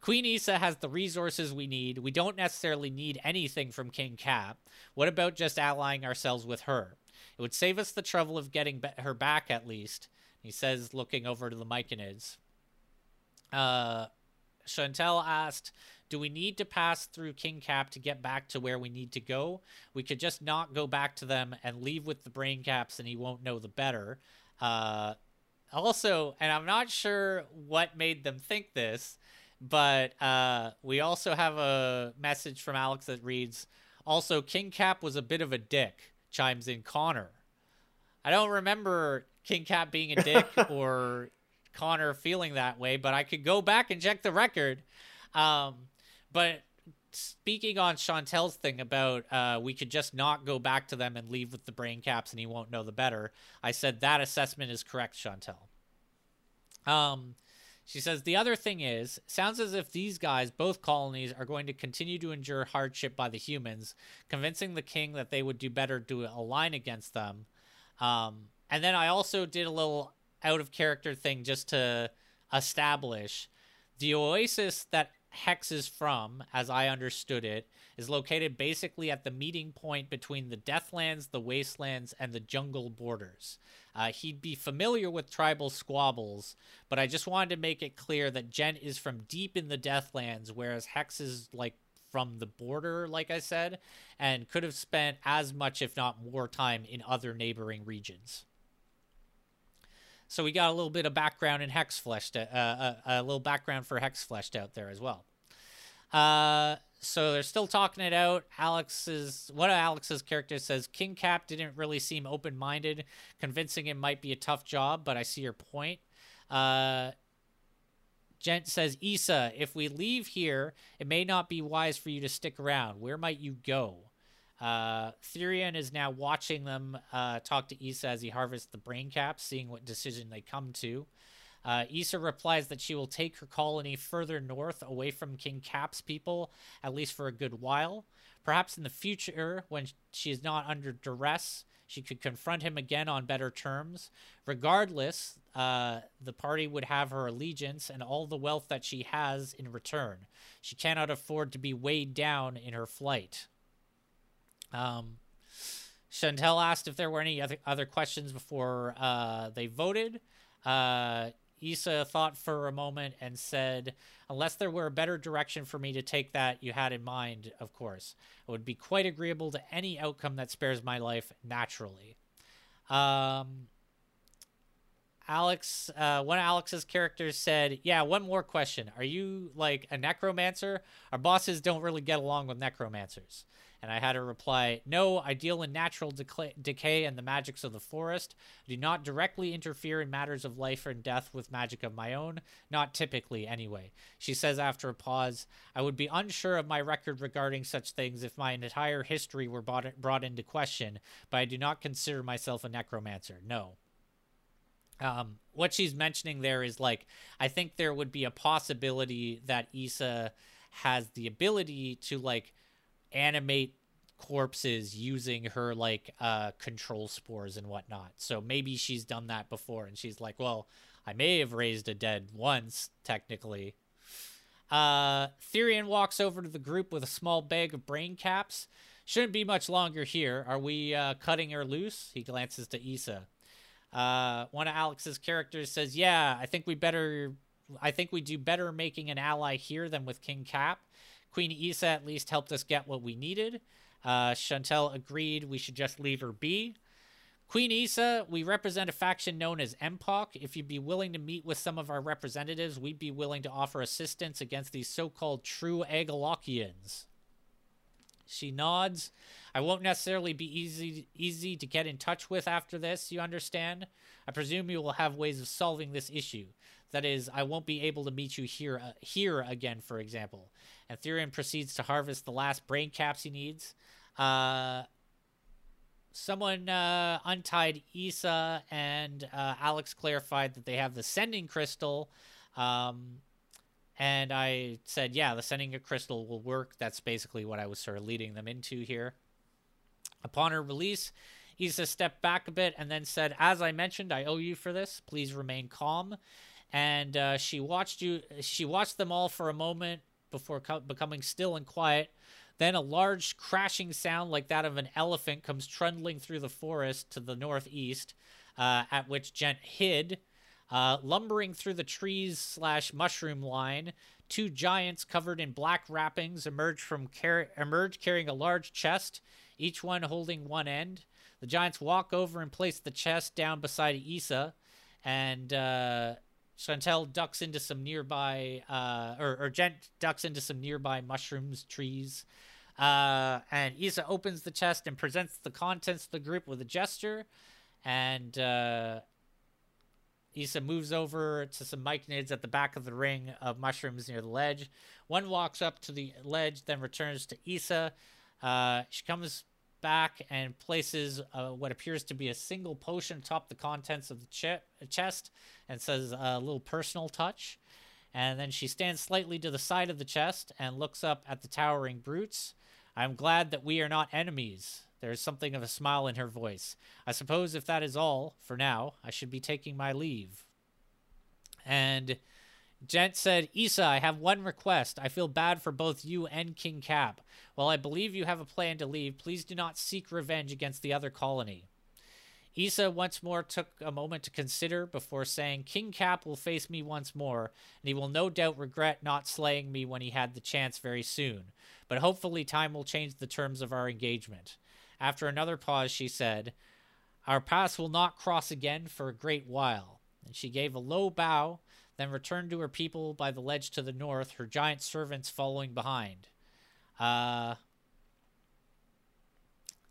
Queen Issa has the resources we need. We don't necessarily need anything from King Cap. What about just allying ourselves with her? It would save us the trouble of getting her back at least. He says, looking over to the Myconids. Uh, Chantel asked, Do we need to pass through King Cap to get back to where we need to go? We could just not go back to them and leave with the brain caps, and he won't know the better. Uh, also, and I'm not sure what made them think this, but uh, we also have a message from Alex that reads, "Also, King Cap was a bit of a dick." Chimes in Connor. I don't remember King Cap being a dick or Connor feeling that way, but I could go back and check the record. Um, but speaking on Chantel's thing about uh, we could just not go back to them and leave with the brain caps and he won't know the better, I said that assessment is correct, Chantel. Um, she says the other thing is, sounds as if these guys, both colonies, are going to continue to endure hardship by the humans, convincing the king that they would do better to align against them. Um, and then I also did a little out of character thing just to establish the oasis that Hex is from, as I understood it, is located basically at the meeting point between the Deathlands, the Wastelands, and the jungle borders. Uh, he'd be familiar with tribal squabbles, but I just wanted to make it clear that Gent is from deep in the Deathlands, whereas Hex is like from the border, like I said, and could have spent as much, if not more, time in other neighboring regions. So we got a little bit of background in Hex fleshed, uh, a, uh, a, little background for Hex fleshed out there as well. Uh, so they're still talking it out. Alex's one of Alex's characters says King Cap didn't really seem open minded, convincing him might be a tough job, but I see your point. Uh, Gent says, Issa, if we leave here, it may not be wise for you to stick around. Where might you go? Uh, Therion is now watching them uh, talk to Issa as he harvests the brain caps, seeing what decision they come to. Uh, Issa replies that she will take her colony further north, away from King Cap's people, at least for a good while. Perhaps in the future, when she is not under duress, she could confront him again on better terms. Regardless, uh, the party would have her allegiance and all the wealth that she has in return. She cannot afford to be weighed down in her flight. Um, Chantel asked if there were any other, other questions before uh, they voted. Uh, Issa thought for a moment and said, Unless there were a better direction for me to take that you had in mind, of course. It would be quite agreeable to any outcome that spares my life naturally. Um, Alex, uh, one of Alex's characters said, Yeah, one more question. Are you like a necromancer? Our bosses don't really get along with necromancers. And I had to reply, No, I deal in natural decay and the magics of the forest. I do not directly interfere in matters of life and death with magic of my own, not typically, anyway. She says after a pause, I would be unsure of my record regarding such things if my entire history were brought, brought into question, but I do not consider myself a necromancer. No. Um, what she's mentioning there is like, I think there would be a possibility that Issa has the ability to like animate corpses using her like uh control spores and whatnot. So maybe she's done that before and she's like, well, I may have raised a dead once, technically. Uh Therion walks over to the group with a small bag of brain caps. Shouldn't be much longer here. Are we uh, cutting her loose? He glances to Issa. Uh, one of Alex's characters says, "Yeah, I think we better. I think we do better making an ally here than with King Cap. Queen Issa at least helped us get what we needed. Uh, Chantel agreed we should just leave her be. Queen Issa, we represent a faction known as Empok. If you'd be willing to meet with some of our representatives, we'd be willing to offer assistance against these so called true Agalokians. She nods. I won't necessarily be easy easy to get in touch with after this, you understand? I presume you will have ways of solving this issue. That is, I won't be able to meet you here uh, here again, for example. And proceeds to harvest the last brain caps he needs. Uh, someone uh, untied Issa, and uh, Alex clarified that they have the sending crystal. Um, and I said, yeah, the sending a crystal will work. That's basically what I was sort of leading them into here. Upon her release, Issa stepped back a bit and then said, As I mentioned, I owe you for this. Please remain calm. And uh, she watched you. She watched them all for a moment before co- becoming still and quiet. Then a large crashing sound like that of an elephant comes trundling through the forest to the northeast, uh, at which Gent hid. Uh, lumbering through the trees slash mushroom line, two giants covered in black wrappings emerge from car- emerge carrying a large chest, each one holding one end. The giants walk over and place the chest down beside Issa, and uh, Chantel ducks into some nearby, uh, or, or Gent ducks into some nearby mushrooms trees. Uh, and Issa opens the chest and presents the contents to the group with a gesture. And uh, Issa moves over to some myconids at the back of the ring of mushrooms near the ledge. One walks up to the ledge, then returns to Issa. Uh, she comes back and places uh, what appears to be a single potion atop the contents of the ch- chest and says a little personal touch. And then she stands slightly to the side of the chest and looks up at the towering brutes. I'm glad that we are not enemies. There is something of a smile in her voice. I suppose if that is all, for now, I should be taking my leave. And Gent said, Issa, I have one request. I feel bad for both you and King Cap. While I believe you have a plan to leave, please do not seek revenge against the other colony. Issa once more took a moment to consider before saying, King Cap will face me once more, and he will no doubt regret not slaying me when he had the chance very soon. But hopefully, time will change the terms of our engagement. After another pause, she said, Our paths will not cross again for a great while. And she gave a low bow, then returned to her people by the ledge to the north, her giant servants following behind. Uh,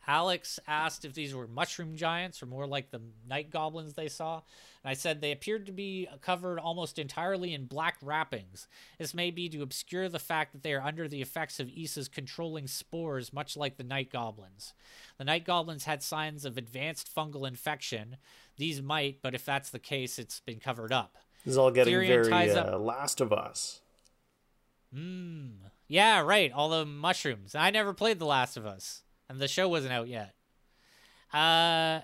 Alex asked if these were mushroom giants or more like the night goblins they saw. And I said they appeared to be covered almost entirely in black wrappings. This may be to obscure the fact that they are under the effects of Issa's controlling spores, much like the night goblins. The night goblins had signs of advanced fungal infection. These might, but if that's the case, it's been covered up. This is all getting Therion very uh, Last of Us. Hmm. Yeah, right. All the mushrooms. I never played The Last of Us and the show wasn't out yet. Uh,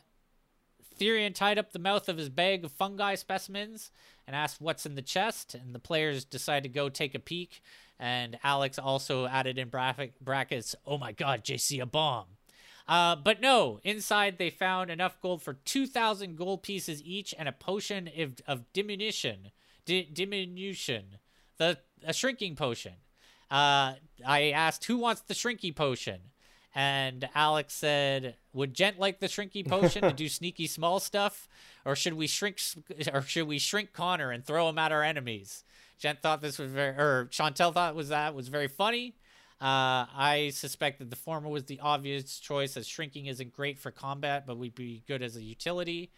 Therion tied up the mouth of his bag of fungi specimens and asked what's in the chest, and the players decide to go take a peek. And Alex also added in brackets, "Oh my God, JC, a bomb." Uh, but no, inside they found enough gold for 2,000 gold pieces each and a potion of, of diminution. Di- diminution. The, a shrinking potion. Uh, I asked, who wants the shrinky potion? And Alex said, "Would Gent like the shrinky potion to do sneaky small stuff, or should we shrink, or should we shrink Connor and throw him at our enemies?" Gent thought this was very, or Chantel thought was that was very funny. Uh, I suspect that the former was the obvious choice, as shrinking isn't great for combat, but would be good as a utility.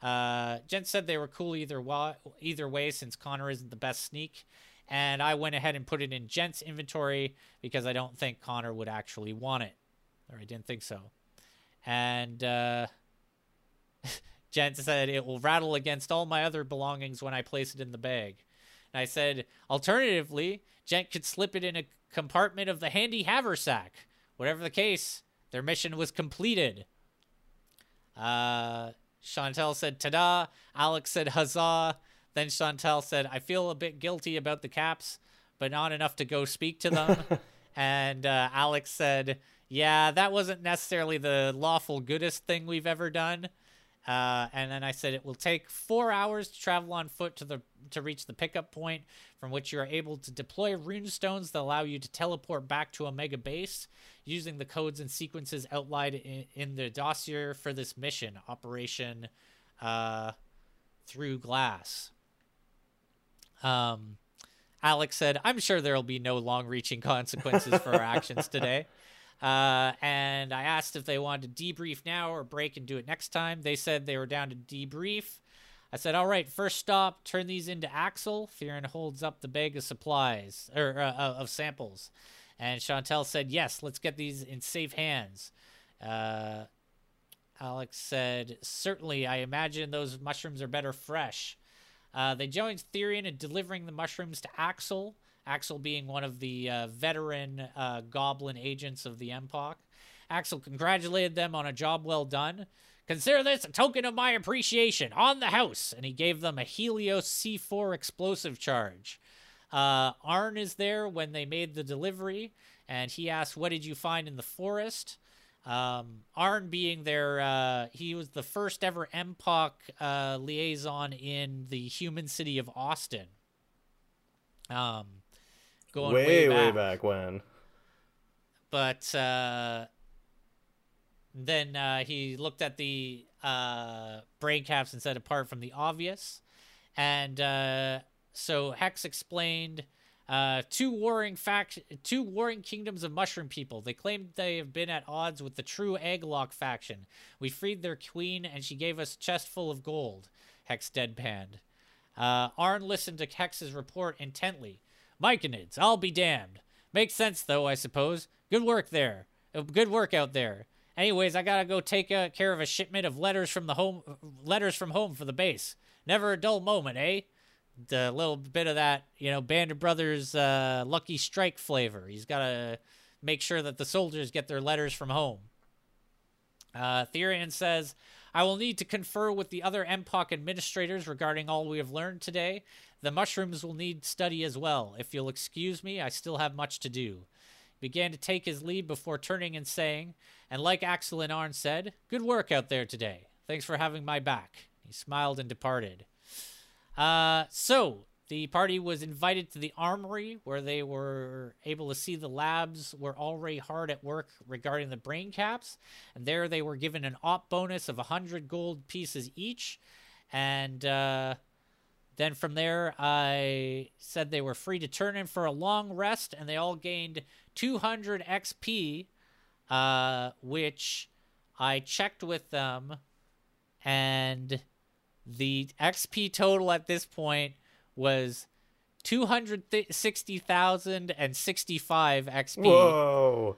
Uh, Gent said they were cool either wa- either way, since Connor isn't the best sneak and I went ahead and put it in Gent's inventory because I don't think Connor would actually want it or I didn't think so. And uh, said it will rattle against all my other belongings when I place it in the bag. And I said, alternatively, Jen could slip it in a compartment of the handy haversack. Whatever the case, their mission was completed. Uh, Chantel said, ta-da. Alex said, huzzah. Then Chantel said, I feel a bit guilty about the caps, but not enough to go speak to them. and uh, Alex said, yeah, that wasn't necessarily the lawful goodest thing we've ever done. Uh, and then I said it will take four hours to travel on foot to the to reach the pickup point, from which you are able to deploy rune stones that allow you to teleport back to Omega Base using the codes and sequences outlined in, in the dossier for this mission, Operation uh, Through Glass. Um, Alex said, "I'm sure there will be no long-reaching consequences for our actions today." Uh, and I asked if they wanted to debrief now or break and do it next time. They said they were down to debrief. I said, "All right, first stop, turn these into Axel." Therion holds up the bag of supplies or uh, of samples, and Chantel said, "Yes, let's get these in safe hands." Uh, Alex said, "Certainly, I imagine those mushrooms are better fresh." Uh, they joined Therion in delivering the mushrooms to Axel. Axel being one of the uh, veteran uh, goblin agents of the Empok. Axel congratulated them on a job well done. Consider this a token of my appreciation on the house, and he gave them a Helios C4 explosive charge. Uh, Arn is there when they made the delivery, and he asked, "What did you find in the forest?" Um, Arn being there, uh, he was the first ever Empok uh, liaison in the human city of Austin. Um, going way, way back. way back when. But uh, then uh, he looked at the uh, brain caps and said, apart from the obvious. And uh, so Hex explained uh, two warring fact, two warring kingdoms of mushroom people. They claim they have been at odds with the true Egglok faction. We freed their queen, and she gave us a chest full of gold. Hex deadpanned. Uh, Arn listened to Hex's report intently. Myconids, I'll be damned. Makes sense, though, I suppose. Good work there. Uh, good work out there. Anyways, I gotta go take uh, care of a shipment of letters from the home, letters from home for the base. Never a dull moment, eh? The little bit of that, you know, Band of Brothers uh, Lucky Strike flavor. He's gotta make sure that the soldiers get their letters from home. Uh, Therion says, I will need to confer with the other Empok administrators regarding all we have learned today. The mushrooms will need study as well. If you'll excuse me, I still have much to do He began to take his leave before turning and saying, and like Axel and Arn said, Good work out there today. Thanks for having my back. He smiled and departed. Uh, so, the party was invited to the armory where they were able to see the labs were already hard at work regarding the brain caps. And there they were given an op bonus of 100 gold pieces each. And uh, then from there, I said they were free to turn in for a long rest, and they all gained 200 XP, uh, which I checked with them, and the XP total at this point was 260,065 XP. Whoa.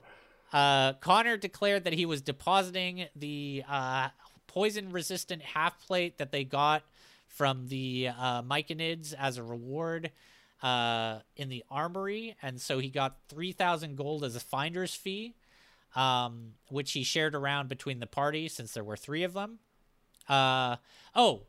Uh, Connor declared that he was depositing the uh, poison resistant half plate that they got from the uh, Myconids as a reward uh, in the armory, and so he got three thousand gold as a finder's fee, um, which he shared around between the party since there were three of them. Uh, oh,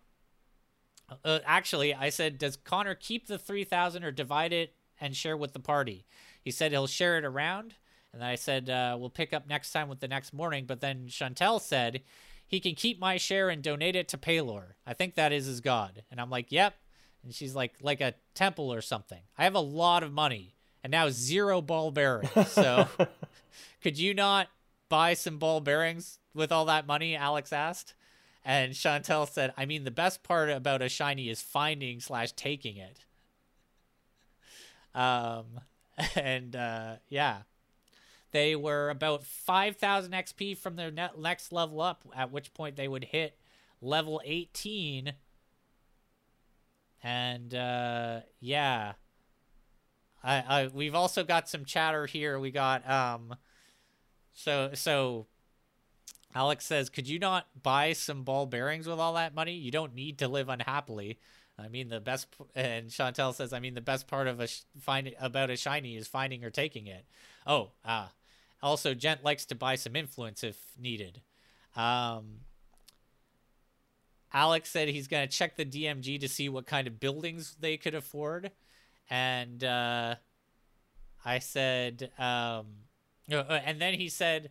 uh, actually, I said, does Connor keep the three thousand or divide it and share with the party? He said he'll share it around, and I said uh, we'll pick up next time with the next morning. But then Chantel said he can keep my share and donate it to Pelor. I think that is his god, and I'm like, yep. And she's like, like a temple or something. I have a lot of money and now zero ball bearings. So could you not buy some ball bearings with all that money? Alex asked. And Chantel said, I mean, the best part about a shiny is finding slash taking it. Um, and uh, yeah, they were about 5,000 XP from their next level up, at which point they would hit level 18 and uh, yeah, I, I we've also got some chatter here. We got um, so so. Alex says, "Could you not buy some ball bearings with all that money? You don't need to live unhappily." I mean, the best, and Chantel says, "I mean, the best part of a sh- find about a shiny is finding or taking it." Oh, ah. Also, Gent likes to buy some influence if needed. Um, Alex said he's going to check the DMG to see what kind of buildings they could afford. And uh, I said, um, uh, uh, and then he said,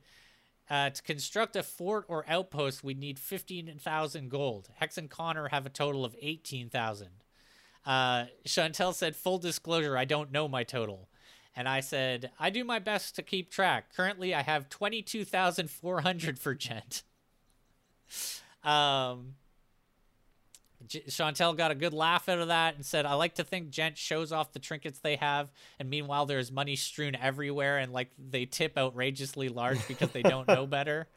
uh, to construct a fort or outpost, we'd need 15,000 gold. Hex and Connor have a total of 18,000. Uh, Chantel said, full disclosure, I don't know my total. And I said, I do my best to keep track. Currently, I have 22,400 for Gent. um, J- Chantel got a good laugh out of that and said, "I like to think Gent shows off the trinkets they have, and meanwhile there's money strewn everywhere, and like they tip outrageously large because they don't know better."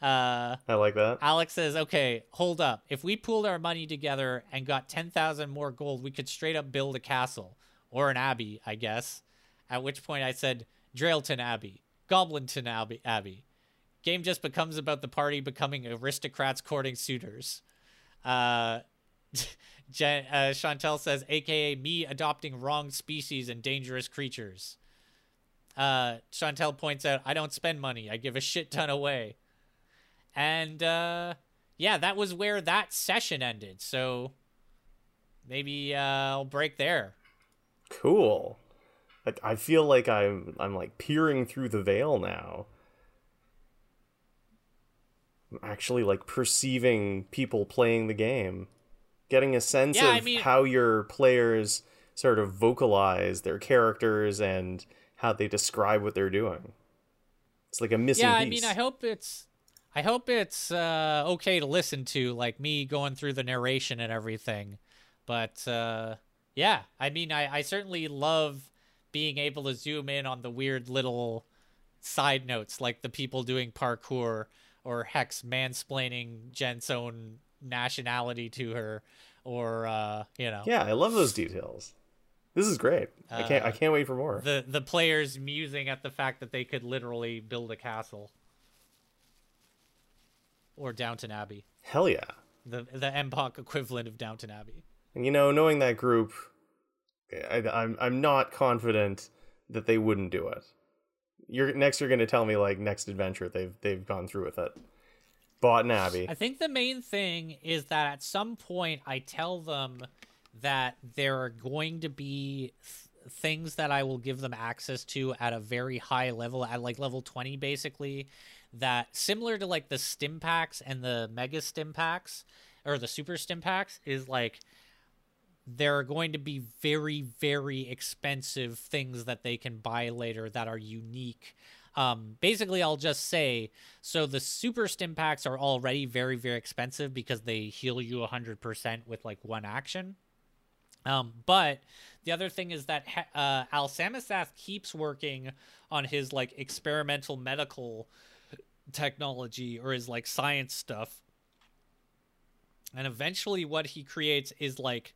Uh, I like that. Alex says, "Okay, hold up. If we pooled our money together and got ten thousand more gold, we could straight up build a castle or an abbey, I guess." At which point I said, "Drailton Abbey, Goblinton Abbey, Abbey." Game just becomes about the party becoming aristocrats courting suitors. Uh, Gent, uh, Chantel says, aka me adopting wrong species and dangerous creatures. Uh, Chantel points out, I don't spend money. I give a shit ton away. And uh, yeah, that was where that session ended. So maybe uh, I'll break there. Cool. Like I feel like I'm I'm like peering through the veil now. I'm actually like perceiving people playing the game, getting a sense Yeah, of I mean- how your players sort of vocalize their characters and how they describe what they're doing. It's like a missing yeah, piece. I mean, I hope it's, I hope it's uh, okay to listen to, like me going through the narration and everything. But uh, yeah, I mean, I, I certainly love being able to zoom in on the weird little side notes, like the people doing parkour or Hex mansplaining Gent's own nationality to her, or uh, you know, Yeah, I love those details. This is great. I can't I Uh, can't wait for more. the the players musing at the fact that they could literally build a castle. Or Downton Abbey. Hell yeah. the the MPOC equivalent of Downton Abbey. And you know, knowing that group, I, I'm I'm not confident that they wouldn't do it. You're next. You're going to tell me like next adventure they've they've gone through with it. Abbey. I think the main thing is that at some point I tell them that there are going to be th- things that I will give them access to at a very high level, at like level 20 basically, that similar to like the stim packs and the mega stim packs or the super stim packs is like there are going to be very very expensive things that they can buy later that are unique um basically i'll just say so the super stim packs are already very very expensive because they heal you 100% with like one action. Um but the other thing is that uh al samasath keeps working on his like experimental medical technology or his like science stuff. And eventually what he creates is like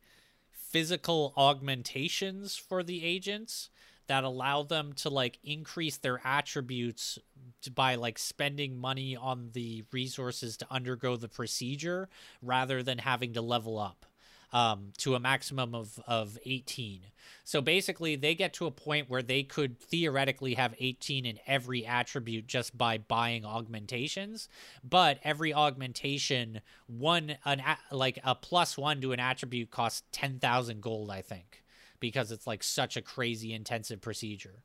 physical augmentations for the agents that allow them to like increase their attributes by like spending money on the resources to undergo the procedure rather than having to level up um, to a maximum of, of 18. So basically, they get to a point where they could theoretically have 18 in every attribute just by buying augmentations. But every augmentation, one an like a plus one to an attribute costs 10,000 gold, I think, because it's like such a crazy intensive procedure.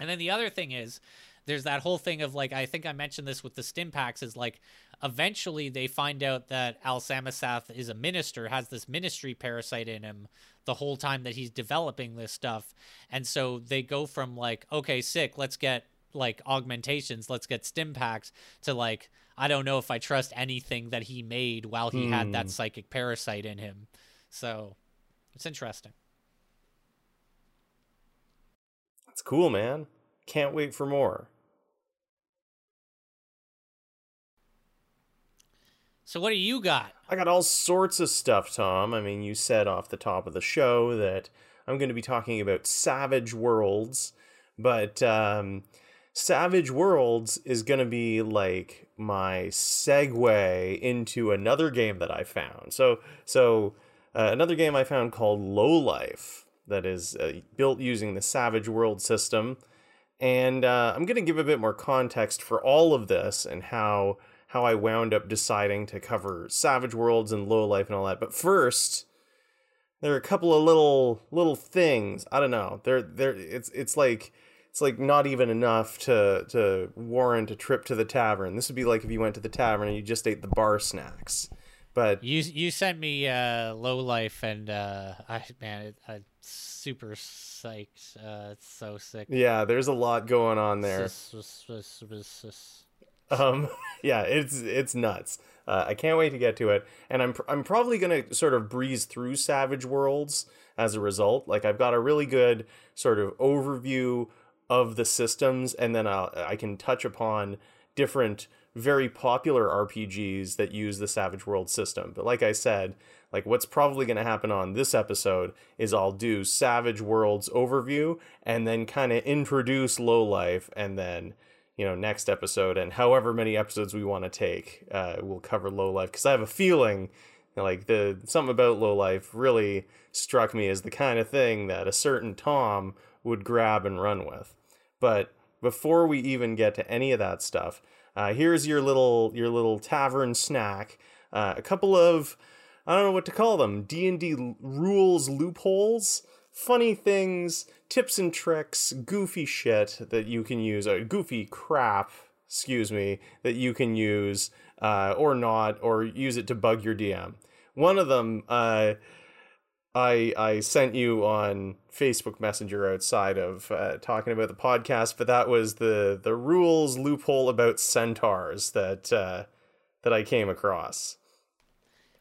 And then the other thing is, there's that whole thing of like I think I mentioned this with the stim packs is like eventually they find out that Al Samasath is a minister, has this ministry parasite in him the whole time that he's developing this stuff. And so they go from like, okay, sick, let's get like augmentations, let's get stim packs to like I don't know if I trust anything that he made while he had that Hmm. psychic parasite in him. So it's interesting. That's cool, man. Can't wait for more. So what do you got? I got all sorts of stuff, Tom. I mean, you said off the top of the show that I'm going to be talking about Savage Worlds, but um, Savage Worlds is going to be like my segue into another game that I found. So, so uh, another game I found called Low Life that is uh, built using the Savage World system. And uh, I'm going to give a bit more context for all of this and how how I wound up deciding to cover Savage Worlds and Low Life and all that. But first, there are a couple of little little things. I don't know. They're they're it's it's like it's like not even enough to to warrant a trip to the tavern. This would be like if you went to the tavern and you just ate the bar snacks. But You you sent me uh, low life and uh, I man it, I'm super psyched. Uh, it's so sick. yeah, there's a lot going on there. Um, yeah, it's it's nuts. Uh, I can't wait to get to it, and I'm I'm probably gonna sort of breeze through Savage Worlds as a result. Like I've got a really good sort of overview of the systems, and then I'll, I can touch upon different very popular RPGs that use the Savage World system. But like I said, like what's probably going to happen on this episode is I'll do Savage Worlds overview and then kind of introduce Low Life and then you know next episode and however many episodes we want to take uh, we'll cover Low Life because I have a feeling like the something about Low Life really struck me as the kind of thing that a certain Tom would grab and run with. But before we even get to any of that stuff, uh, here's your little your little tavern snack. Uh, a couple of I don't know what to call them. D and D rules loopholes, funny things, tips and tricks, goofy shit that you can use. Uh, goofy crap, excuse me, that you can use uh, or not, or use it to bug your DM. One of them. Uh, I I sent you on Facebook Messenger outside of uh, talking about the podcast, but that was the the rules loophole about centaurs that uh, that I came across,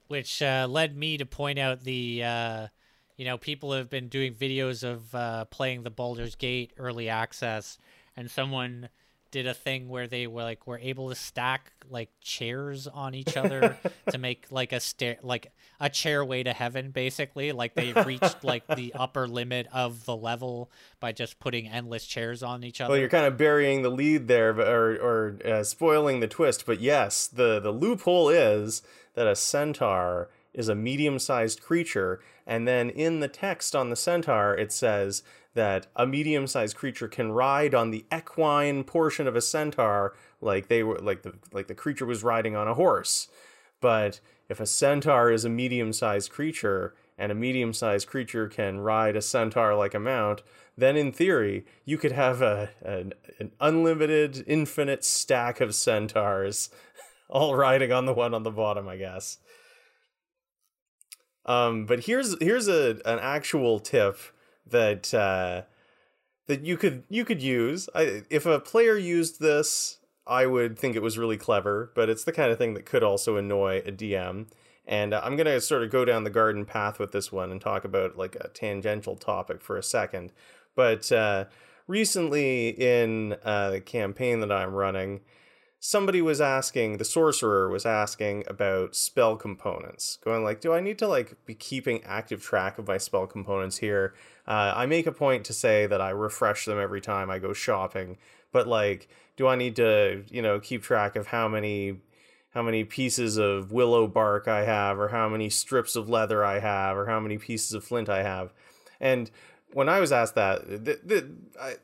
which uh, led me to point out the uh, you know people have been doing videos of uh, playing the Baldur's Gate early access, and someone did a thing where they were like were able to stack like chairs on each other to make like a stair like a chair way to heaven basically. Like they reached like the upper limit of the level by just putting endless chairs on each other. well you're kind of burying the lead there or or uh, spoiling the twist but yes the the loophole is that a centaur is a medium-sized creature and then in the text on the centaur it says that a medium-sized creature can ride on the equine portion of a centaur like they were like the like the creature was riding on a horse. But if a centaur is a medium-sized creature and a medium-sized creature can ride a centaur like a mount then in theory you could have a an, an unlimited infinite stack of centaurs all riding on the one on the bottom i guess. Um, but here's here's a an actual tip that uh, that you could you could use. I, if a player used this, I would think it was really clever. But it's the kind of thing that could also annoy a DM. And uh, I'm gonna sort of go down the garden path with this one and talk about like a tangential topic for a second. But uh, recently in uh, the campaign that I'm running, somebody was asking the sorcerer was asking about spell components going like do i need to like be keeping active track of my spell components here? Uh, i make a point to say that i refresh them every time i go shopping but like do i need to you know keep track of how many how many pieces of willow bark i have or how many strips of leather i have or how many pieces of flint i have? And when i was asked that the, the, I,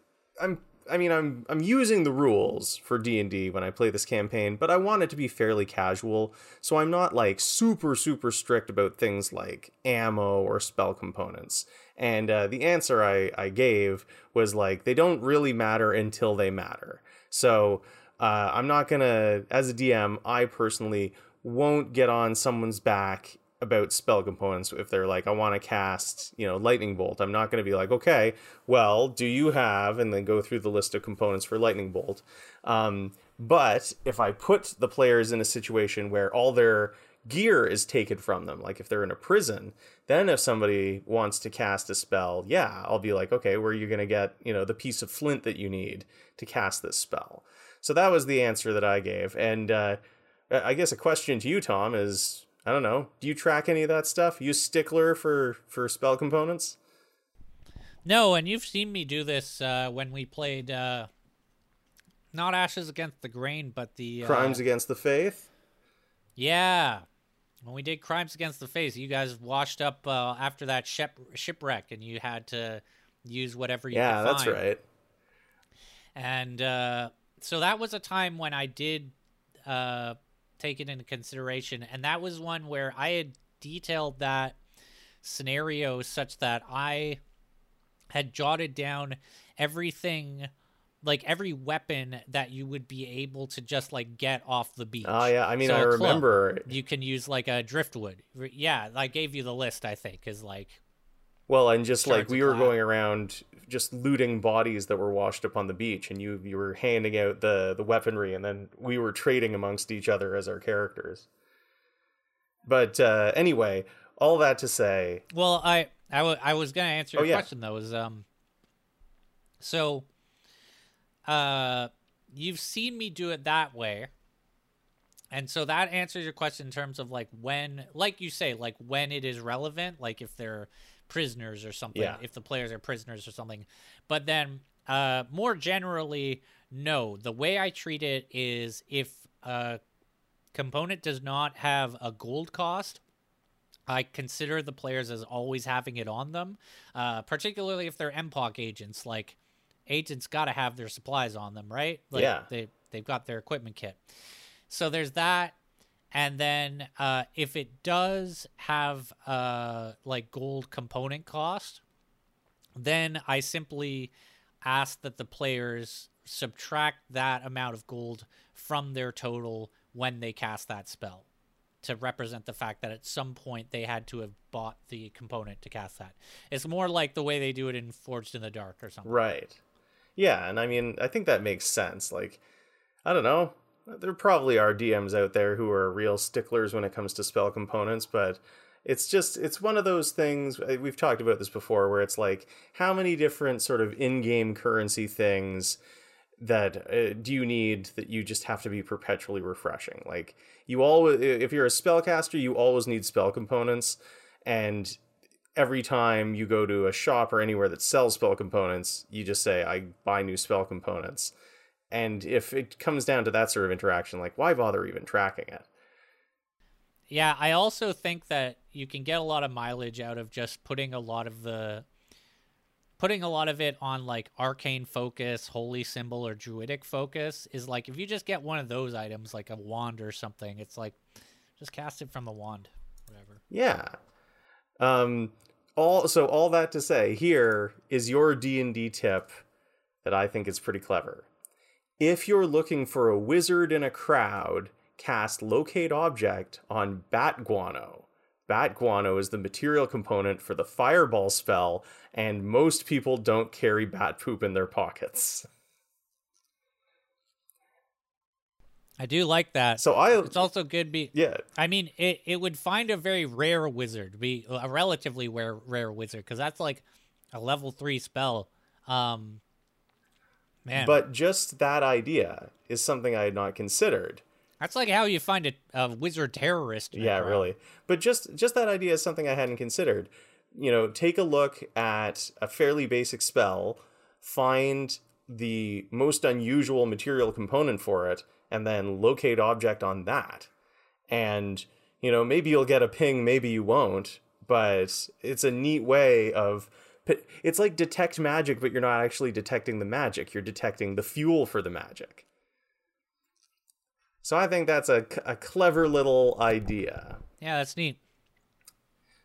i'm I mean, I'm I'm using the rules for D and D when I play this campaign, but I want it to be fairly casual, so I'm not like super super strict about things like ammo or spell components. And uh, the answer I I gave was like they don't really matter until they matter. So uh, I'm not gonna, as a DM, I personally won't get on someone's back about spell components if they're like i want to cast you know lightning bolt. I'm not going to be like okay well do you have and then go through the list of components for lightning bolt. Um, but if i put the players in a situation where all their gear is taken from them like if they're in a prison then if somebody wants to cast a spell yeah i'll be like okay where are you going to get you know the piece of flint that you need to cast this spell? So that was the answer that i gave. And uh, i guess a question to you tom is I don't know. Do you track any of that stuff? You stickler for for spell components? No, and you've seen me do this uh, when we played uh, not Ashes Against the Grain, but the uh, Crimes Against the Faith. Yeah, when we did Crimes Against the Faith, you guys washed up uh, after that ship shipwreck, and you had to use whatever you. Yeah, that's right. And uh, so that was a time when I did uh, taken into consideration. And that was one where I had detailed that scenario such that I had jotted down everything like every weapon that you would be able to just like get off the beach. Oh yeah, I mean so I remember you can use like a driftwood. Yeah, I gave you the list. I think is like. Well, and just like we were going around just looting bodies that were washed up on the beach and you you were handing out the the weaponry and then we were trading amongst each other as our characters. But uh anyway, all that to say, Well, I I, w- I was gonna answer your Oh, yeah. question though. Is um, so, uh, you've seen me do it that way, and so that answers your question in terms of like when, like you say, like when it is relevant, like if they're prisoners or something, Yeah. if the players are prisoners or something. But then, uh, more generally, no. The way I treat it is if a component does not have a gold cost. I consider the players as always having it on them, uh, particularly if they're MPOC agents. Like, agents got to have their supplies on them, right? Like, Yeah. They they've got their equipment kit. So there's that, and then uh, if it does have uh, like gold component cost, then I simply ask that the players subtract that amount of gold from their total when they cast that spell to represent the fact that at some point they had to have bought the component to cast that. It's more like the way they do it in Forged in the Dark or something. right. Yeah, and I mean, I think that makes sense. Like, I don't know. There probably are DMs out there who are real sticklers when it comes to spell components, but it's just it's one of those things uh, we've talked about this before where it's like how many different sort of in-game currency things that uh, do you need that you just have to be perpetually refreshing? Like you always if you're a spellcaster you always need spell components and every time you go to a shop or anywhere that sells spell components you just say i buy new spell components and if it comes down to that sort of interaction like why bother even tracking it Yeah, I also think that you can get a lot of mileage out of just putting a lot of the putting a lot of it on like arcane focus, holy symbol or druidic focus is like if you just get one of those items like a wand or something, it's like just cast it from the wand, whatever. Yeah. Um all so all that to say here is your D&D tip that I think is pretty clever. If you're looking for a wizard in a crowd, cast locate object on bat guano. Bat guano is the material component for the fireball spell and most people don't carry bat poop in their pockets. I do like that. So I it's also good be yeah, I mean, it, it would find a very rare wizard, be a relatively rare rare wizard, because that's like a level three spell. Um, man, but just that idea is something I had not considered. that's like how you find a, a wizard terrorist. yeah really but just just that idea is something i hadn't considered you know take a look at a fairly basic spell find the most unusual material component for it and then locate object on that and you know maybe you'll get a ping maybe you won't but it's a neat way of it's like detect magic but you're not actually detecting the magic you're detecting the fuel for the magic so i think that's a, a clever little idea Yeah, that's neat.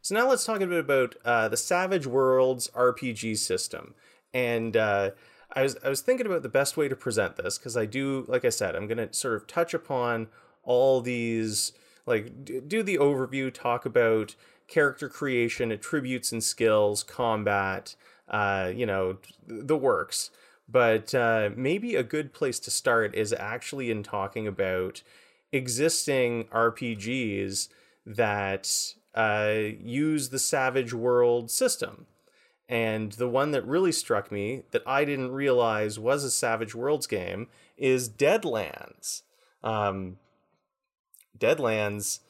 so now let's talk a bit about uh, the Savage Worlds RPG system. And uh, I was I was thinking about the best way to present this because I do, like I said, I'm going to sort of touch upon all these, like d- do the overview, talk about character creation, attributes and skills, combat, uh, you know, the works. But uh, maybe a good place to start is actually in talking about existing RPGs that uh, use the Savage World system. And the one that really struck me that I didn't realize was a Savage Worlds game is Deadlands. Um, Deadlands,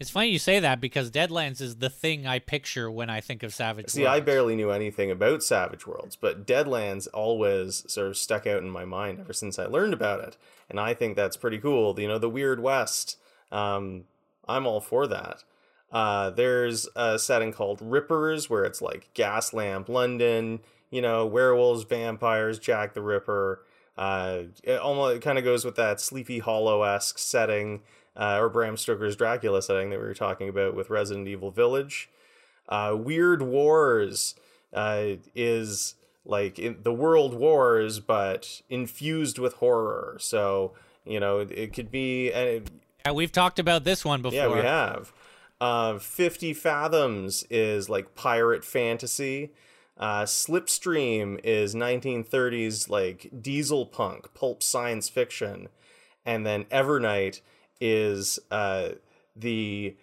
It's funny you say that because Deadlands is the thing I picture when I think of Savage. Worlds. See, I barely knew anything about Savage Worlds, but Deadlands always sort of stuck out in my mind ever since I learned about it. And I think that's pretty cool. You know, the Weird West. Um, I'm all for that. Uh, there's a setting called Rippers where it's like Gaslamp, London, you know, werewolves, vampires, Jack the Ripper. Uh, it almost kind of goes with that Sleepy Hollow esque setting, uh, or Bram Stoker's Dracula setting that we were talking about with Resident Evil Village. Uh, Weird Wars uh, is like in the World Wars, but infused with horror. So you know, it, it could be. Uh, Yeah, we've talked about this one before. yeah, we have. Uh, 50 Fathoms is like pirate fantasy. Uh, Slipstream is 1930s like diesel punk, pulp science fiction. And then Evernight is uh, the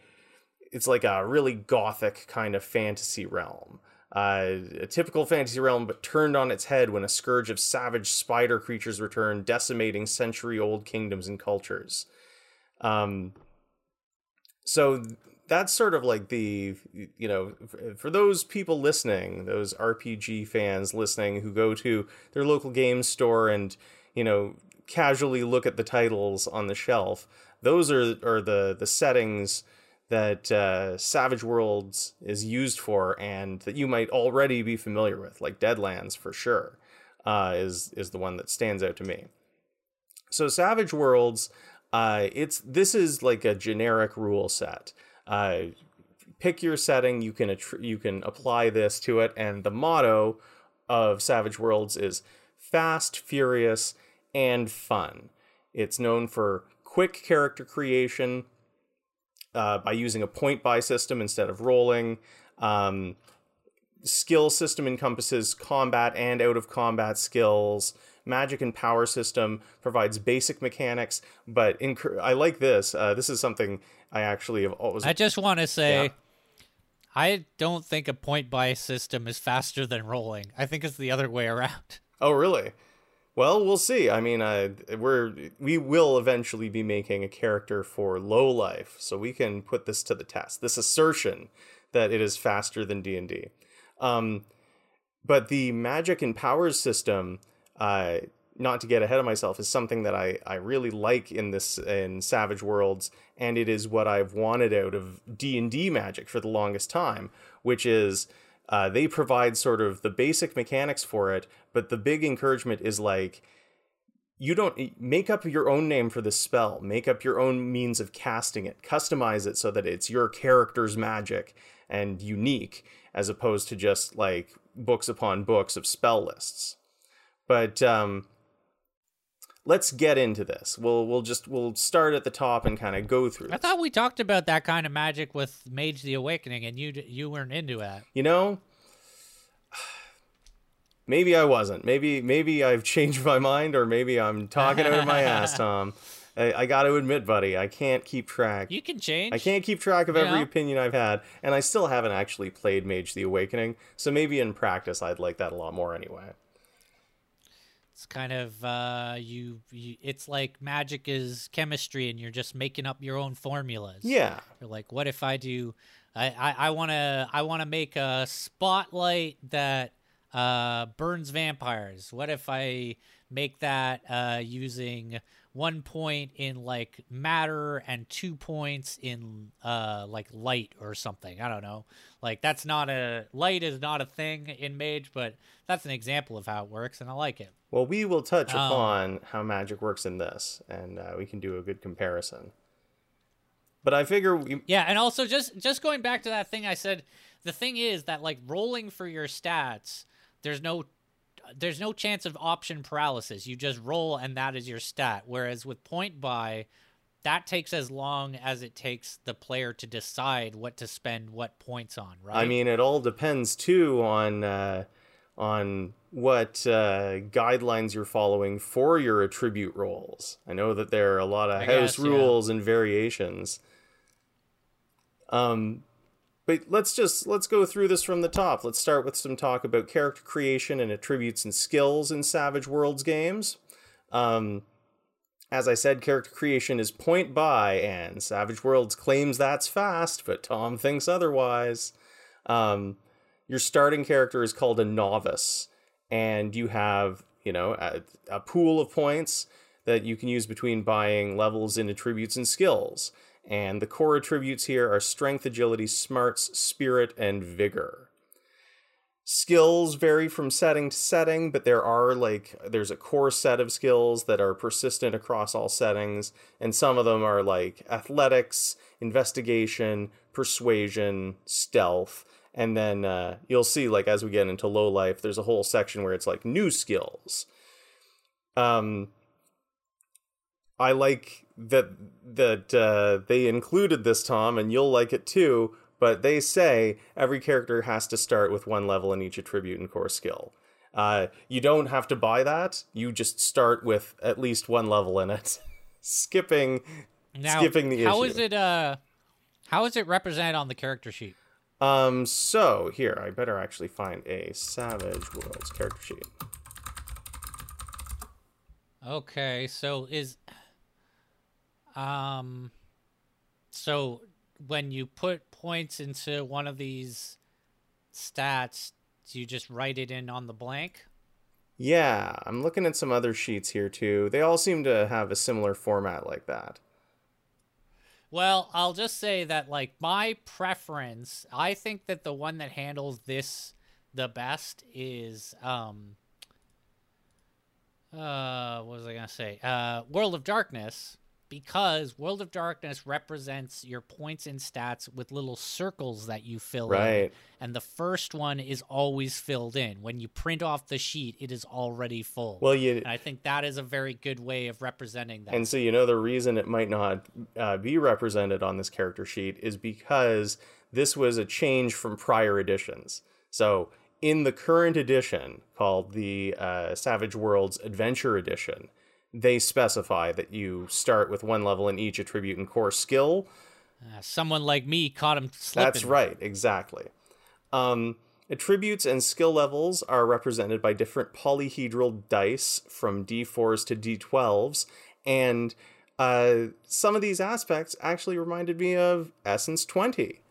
it's like a really gothic kind of fantasy realm. Uh, a typical fantasy realm, but turned on its head when a scourge of savage spider creatures return, decimating century old kingdoms and cultures. Um, so that's sort of like the, you know, for those people listening, those RPG fans listening who go to their local game store and, you know, casually look at the titles on the shelf, those are, are the, the settings that uh, Savage Worlds is used for, and that you might already be familiar with, like Deadlands for sure, uh, is is the one that stands out to me. So Savage Worlds, uh, it's this is like a generic rule set. Uh, pick your setting, you can you can apply this to it, and the motto of Savage Worlds is fast, furious, and fun. It's known for quick character creation, uh, by using a point buy system instead of rolling. Um, skill system encompasses combat and out of combat skills. Magic and power system provides basic mechanics, but inc- I like this. Uh, this is something I actually have always. I just want to say, yeah. I don't think a point buy system is faster than rolling. I think it's the other way around. Oh, really? Well, we'll see. I mean, uh, we're we will eventually be making a character for low life, so we can put this to the test. This assertion that it is faster than D and D. Um, but the magic and powers system, uh, not to get ahead of myself, is something that I I really like in this in Savage Worlds, and it is what I've wanted out of D and D magic for the longest time, which is uh, they provide sort of the basic mechanics for it, but the big encouragement is like you don't make up your own name for the spell, make up your own means of casting it, customize it so that it's your character's magic and unique, as opposed to just like books upon books of spell lists. But um, let's get into this. We'll we'll just we'll start at the top and kind of go through. I thought we talked about that kind of magic with Mage the Awakening, and you you weren't into that. You know, maybe I wasn't. Maybe maybe I've changed my mind, or maybe I'm talking out of my ass, Tom. I, I got to admit, buddy, I can't keep track. You can change. I can't keep track of every know? opinion I've had, and I still haven't actually played Mage the Awakening. So maybe in practice, I'd like that a lot more anyway. It's kind of uh, you, you. It's like magic is chemistry, and you're just making up your own formulas. Yeah. You're like, what if I do? I I want to I want to make a spotlight that uh, burns vampires. What if I make that uh, using one point in like matter and two points in uh like light or something. I don't know. Like that's not a light is not a thing in Mage, but that's an example of how it works, and I like it. Well, we will touch um, upon how magic works in this, and uh, we can do a good comparison. But I figure we... yeah, and also just just going back to that thing I said. The thing is that like rolling for your stats, there's no there's no chance of option paralysis. You just roll and that is your stat. Whereas with point buy, that takes as long as it takes the player to decide what to spend what points on, right? I mean, it all depends too on uh, on what uh, guidelines you're following for your attribute rolls. I know that there are a lot of I house guess, rules yeah. and variations. Um, but let's just let's go through this from the top. Let's start with some talk about character creation and attributes and skills in Savage Worlds games. Um, as I said, character creation is point buy, and Savage Worlds claims that's fast, but Tom thinks otherwise. Um, your starting character is called a novice, and you have you know a, a pool of points that you can use between buying levels in attributes and skills. And the core attributes here are strength, agility, smarts, spirit, and vigor. Skills vary from setting to setting, but there are like there's a core set of skills that are persistent across all settings, and some of them are like athletics, investigation, persuasion, stealth, and then uh, you'll see like as we get into low life, there's a whole section where it's like new skills. Um, I like that that uh, they included this, Tom, and you'll like it too. But they say every character has to start with one level in each attribute and core skill. Uh, you don't have to buy that. You just start with at least one level in it, skipping Now, skipping the how issue. is it? Uh, how is it represented on the character sheet? Um, so here, I better actually find a Savage Worlds character sheet. Okay, so is um so when you put points into one of these stats, do you just write it in on the blank? Yeah, I'm looking at some other sheets here too. They all seem to have a similar format like that. Well, I'll just say that like my preference, I think that the one that handles this the best is um uh what was I going to say? Uh World of Darkness because World of Darkness represents your points and stats with little circles that you fill in. And the first one is always filled in. When you print off the sheet, it is already full. Well, you and I think that is a very good way of representing that. and so you know the reason it might not uh, be represented on this character sheet is because this was a change from prior editions. So in the current edition, called the uh, Savage Worlds Adventure Edition, they specify that you start with one level in each attribute and core skill. Uh, someone like me caught him slipping. That's right, exactly. Um, attributes and skill levels are represented by different polyhedral dice from d4s to d12s, and uh, some of these aspects actually reminded me of Essence 20.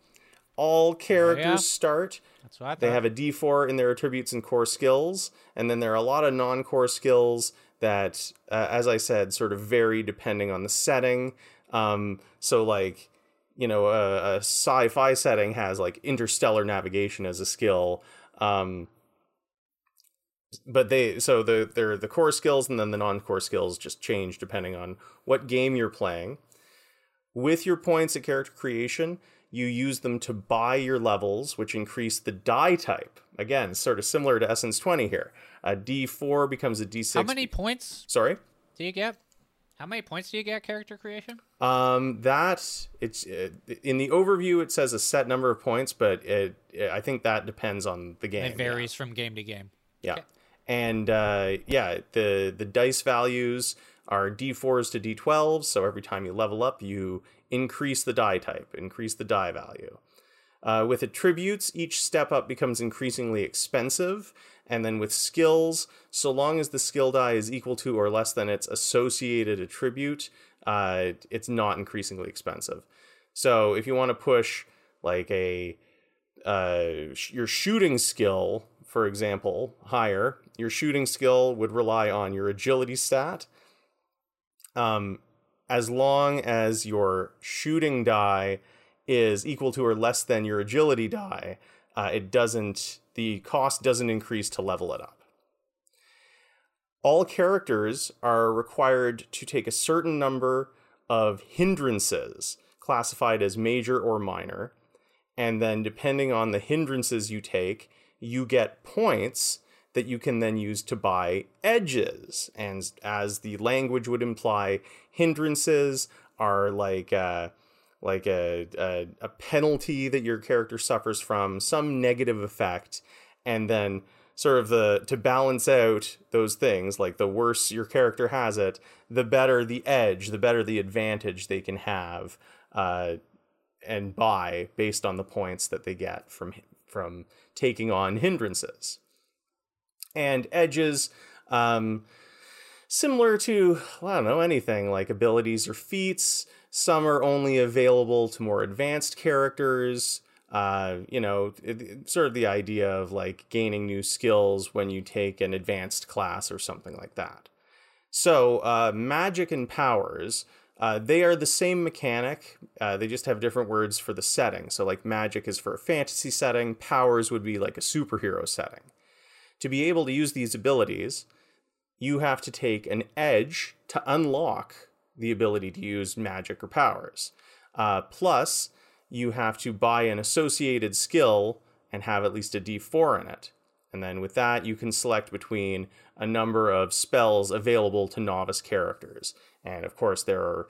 All characters yeah? start That's what they have a D4 in their attributes and core skills, and then there are a lot of non core skills that, uh, as I said, sort of vary depending on the setting. Um, so, like, you know, a, a sci fi setting has like interstellar navigation as a skill. Um, but they so the they're the core skills and then the non-core skills just change depending on what game you're playing with your points at character creation you use them to buy your levels which increase the die type again sort of similar to essence 20 here a d4 becomes a d6 How many points sorry do you get? How many points do you get character creation? um that it's uh, in the overview it says a set number of points but it, i think that depends on the game It varies from game to game. Yeah. Okay. And uh, yeah, the the dice values are d4s to d12s. So every time you level up, you increase the die type, increase the die value. Uh, with attributes, each step up becomes increasingly expensive. And then with skills, so long as the skill die is equal to or less than its associated attribute, uh, it's not increasingly expensive. So if you want to push like a uh, your shooting skill, for example, higher, your shooting skill would rely on your agility stat. Um, as long as your shooting die is equal to or less than your agility die, uh, it doesn't. The cost doesn't increase to level it up. All characters are required to take a certain number of hindrances, classified as major or minor, and then depending on the hindrances you take, you get points that you can then use to buy edges. And as the language would imply, hindrances are like uh, like a, a a penalty that your character suffers from some negative effect, and then sort of the to balance out those things like the worse your character has it the better the edge the better the advantage they can have uh, and buy based on the points that they get from from taking on hindrances. And edges um, similar to i don't know anything like abilities or feats some are only available to more advanced characters uh, you know it, it- sort of the idea of like gaining new skills when you take an advanced class or something like that so, uh, magic and powers, uh, they are the same mechanic. Uh, they just have different words for the setting. So, like, magic is for a fantasy setting, powers would be like a superhero setting. To be able to use these abilities, you have to take an edge to unlock the ability to use magic or powers. Uh, plus, you have to buy an associated skill and have at least a d4 in it. And then with that, you can select between a number of spells available to novice characters. And of course, there are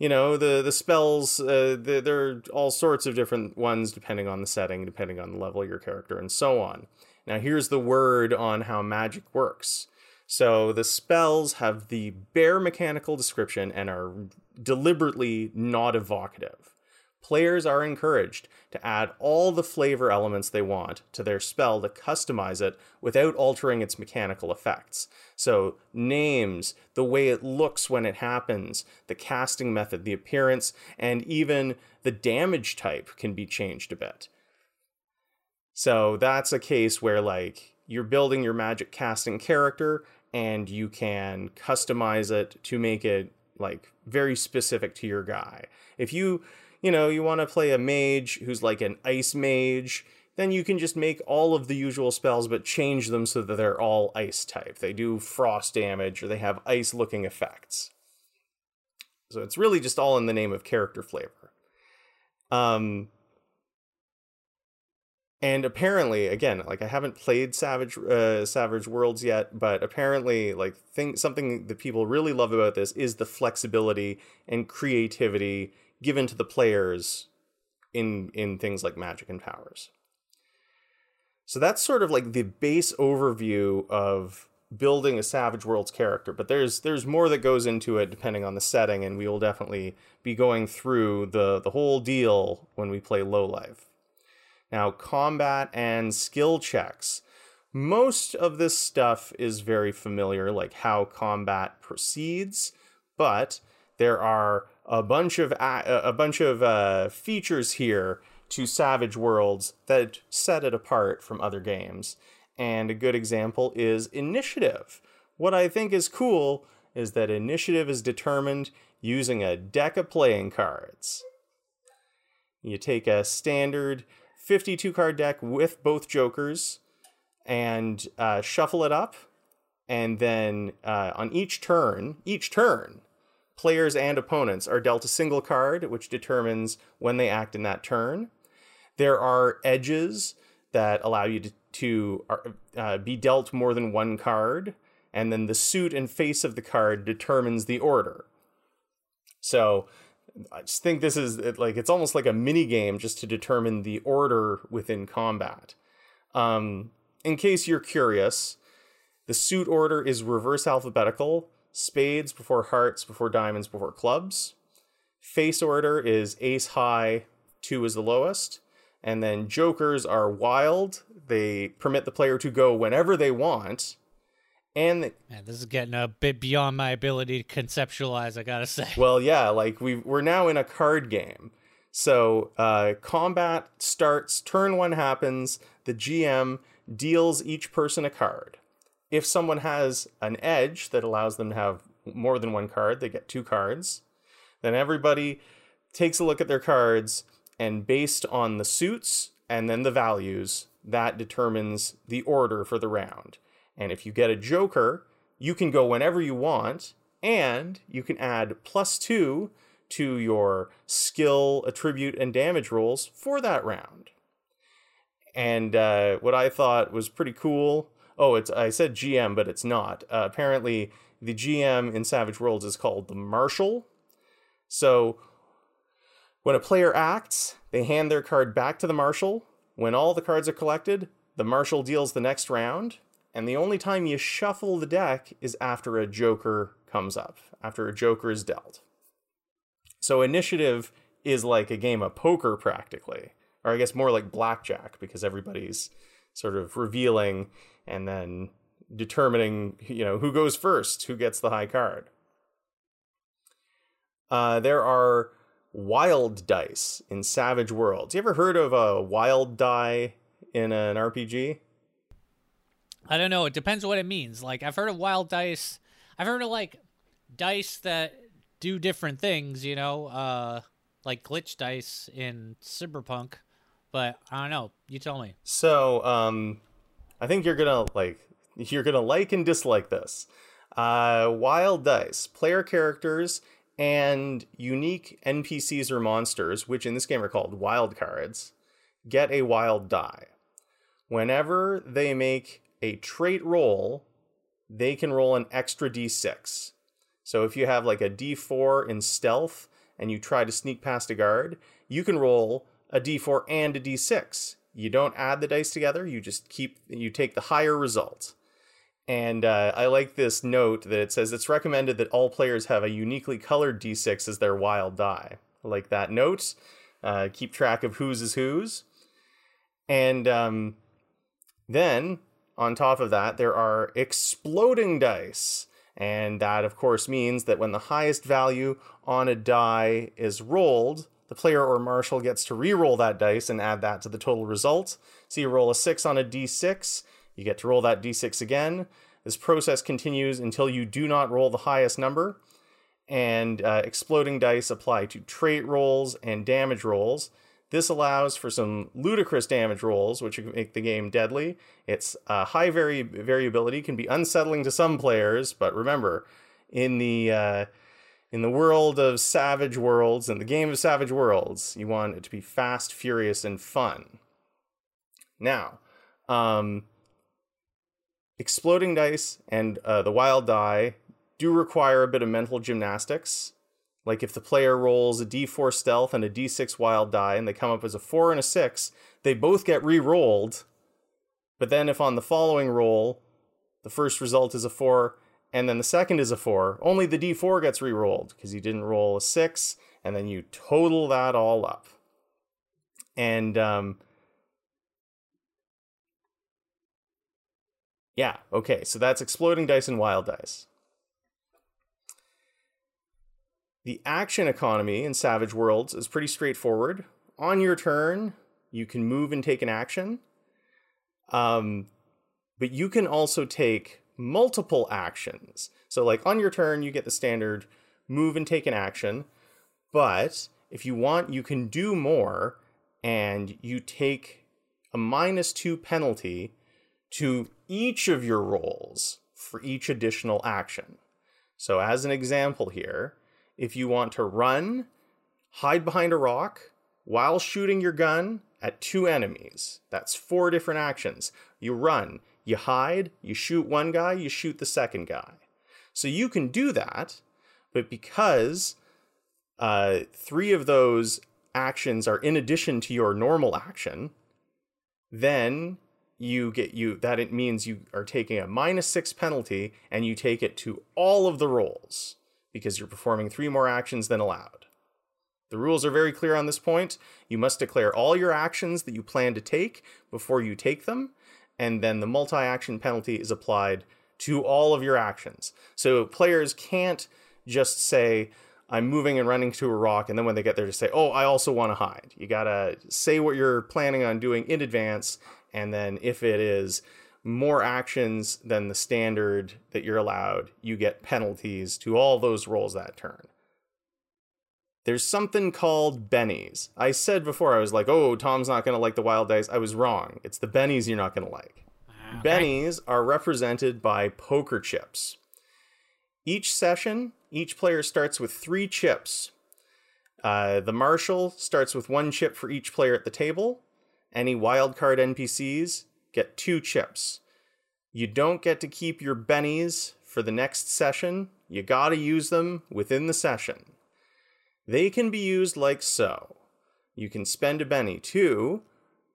you know the the spells uh, the, there are all sorts of different ones depending on the setting depending on the level of your character and so on now here's the word on how magic works so the spells have the bare mechanical description and are deliberately not evocative players are encouraged to add all the flavor elements they want to their spell to customize it without altering its mechanical effects. So, names, the way it looks when it happens, the casting method, the appearance, and even the damage type can be changed a bit. So, that's a case where, like, you're building your magic casting character and you can customize it to make it like very specific to your guy. If you you know, you want to play a mage who's like an ice mage, then you can just make all of the usual spells but change them so that they're all ice type. They do frost damage or they have ice looking effects. So it's really just all in the name of character flavor. Um, and apparently, again, like I haven't played Savage uh, Savage Worlds yet, but apparently, like thing something that people really love about this is the flexibility and creativity given to the players in in things like magic and powers. So that's sort of like the base overview of building a Savage Worlds character, but there's there's more that goes into it depending on the setting, and we will definitely be going through the the whole deal when we play Low Life. Now, combat and skill checks. Most of this stuff is very familiar, like how combat proceeds, but there are a bunch of a bunch of uh, features here to Savage Worlds that set it apart from other games. And a good example is initiative. What I think is cool is that initiative is determined using a deck of playing cards. You take a standard 52 card deck with both jokers and uh, shuffle it up. And then uh, on each turn, each turn, players and opponents are dealt a single card, which determines when they act in that turn. There are edges that allow you to, to uh, be dealt more than one card, and then the suit and face of the card determines the order. So I just think this is like it's almost like a mini game just to determine the order within combat. Um, in case you're curious, the suit order is reverse alphabetical, spades before hearts before diamonds before clubs. Face order is ace high, two is the lowest. And then jokers are wild. They permit the player to go whenever they want. And the, Man, this is getting a bit beyond my ability to conceptualize, I gotta say. Well, yeah, like we we're now in a card game. So uh, combat starts, turn one happens, the GM deals each person a card. If someone has an edge that allows them to have more than one card, they get two cards. Then everybody takes a look at their cards, and based on the suits and then the values, that determines the order for the round. And if you get a joker, you can go whenever you want, and you can add plus two to your skill, attribute, and damage rolls for that round. And uh, what I thought was pretty cool oh, it's I said GM, but it's not. Uh, apparently, the GM in Savage Worlds is called the Marshal. So when a player acts, they hand their card back to the Marshal. When all the cards are collected, the Marshal deals the next round. And the only time you shuffle the deck is after a Joker comes up, after a Joker is dealt. So initiative is like a game of poker practically, or I guess more like blackjack because everybody's sort of revealing and then determining you know who goes first, who gets the high card. Uh, there are wild dice in Savage Worlds. You ever heard of a wild die in an RPG? I don't know. It depends what it means. Like I've heard of wild dice. I've heard of like dice that do different things. You know, uh, like glitch dice in Cyberpunk. But I don't know. You tell me. So, um, I think you're gonna like you're gonna like and dislike this. Uh, wild dice, player characters, and unique NPCs or monsters, which in this game are called wild cards, get a wild die. Whenever they make a trait roll, they can roll an extra d6. So if you have like a d4 in stealth and you try to sneak past a guard, you can roll a d4 and a d6. You don't add the dice together, you just keep you take the higher result. And uh, I like this note that it says it's recommended that all players have a uniquely colored d6 as their wild die. I like that note. Uh, keep track of whose is whose. And um, then, on top of that, there are exploding dice. And that, of course, means that when the highest value on a die is rolled, the player or marshal gets to re-roll that dice and add that to the total result. So you roll a 6 on a d6, you get to roll that d6 again. This process continues until you do not roll the highest number. And uh, exploding dice apply to trait rolls and damage rolls. This allows for some ludicrous damage rolls, which make the game deadly. Its uh, high vari- variability can be unsettling to some players, but remember, in the uh, in the world of Savage Worlds, and the game of Savage Worlds, you want it to be fast, furious, and fun. Now, um, exploding dice and uh, the wild die do require a bit of mental gymnastics. Like if the player rolls a d4 stealth and a d6 wild die and they come up as a 4 and a 6, they both get re rolled. But then if on the following roll, the first result is a 4 and then the second is a 4, only the d4 gets re rolled because you didn't roll a 6, and then you total that all up. And um, yeah, okay, so that's exploding dice and wild dice. The action economy in Savage Worlds is pretty straightforward. On your turn, you can move and take an action. Um, but you can also take multiple actions. So, like on your turn, you get the standard move and take an action. But if you want, you can do more and you take a minus two penalty to each of your rolls for each additional action. So, as an example here, if you want to run, hide behind a rock while shooting your gun at two enemies. That's four different actions. You run, you hide, you shoot one guy, you shoot the second guy. So you can do that, but because uh, three of those actions are in addition to your normal action, then you get you that it means you are taking a minus six penalty and you take it to all of the rolls because you're performing three more actions than allowed. The rules are very clear on this point. You must declare all your actions that you plan to take before you take them, and then the multi action penalty is applied to all of your actions. So players can't just say, I'm moving and running to a rock, and then when they get there, to say, Oh, I also want to hide. You gotta say what you're planning on doing in advance, and then if it is more actions than the standard that you're allowed, you get penalties to all those rolls that turn. There's something called bennies. I said before, I was like, oh, Tom's not going to like the wild dice. I was wrong. It's the bennies you're not going to like. Okay. Bennies are represented by poker chips. Each session, each player starts with three chips. Uh, the marshal starts with one chip for each player at the table. Any wildcard NPCs get two chips. You don't get to keep your bennies for the next session. You gotta use them within the session. They can be used like so. You can spend a benny to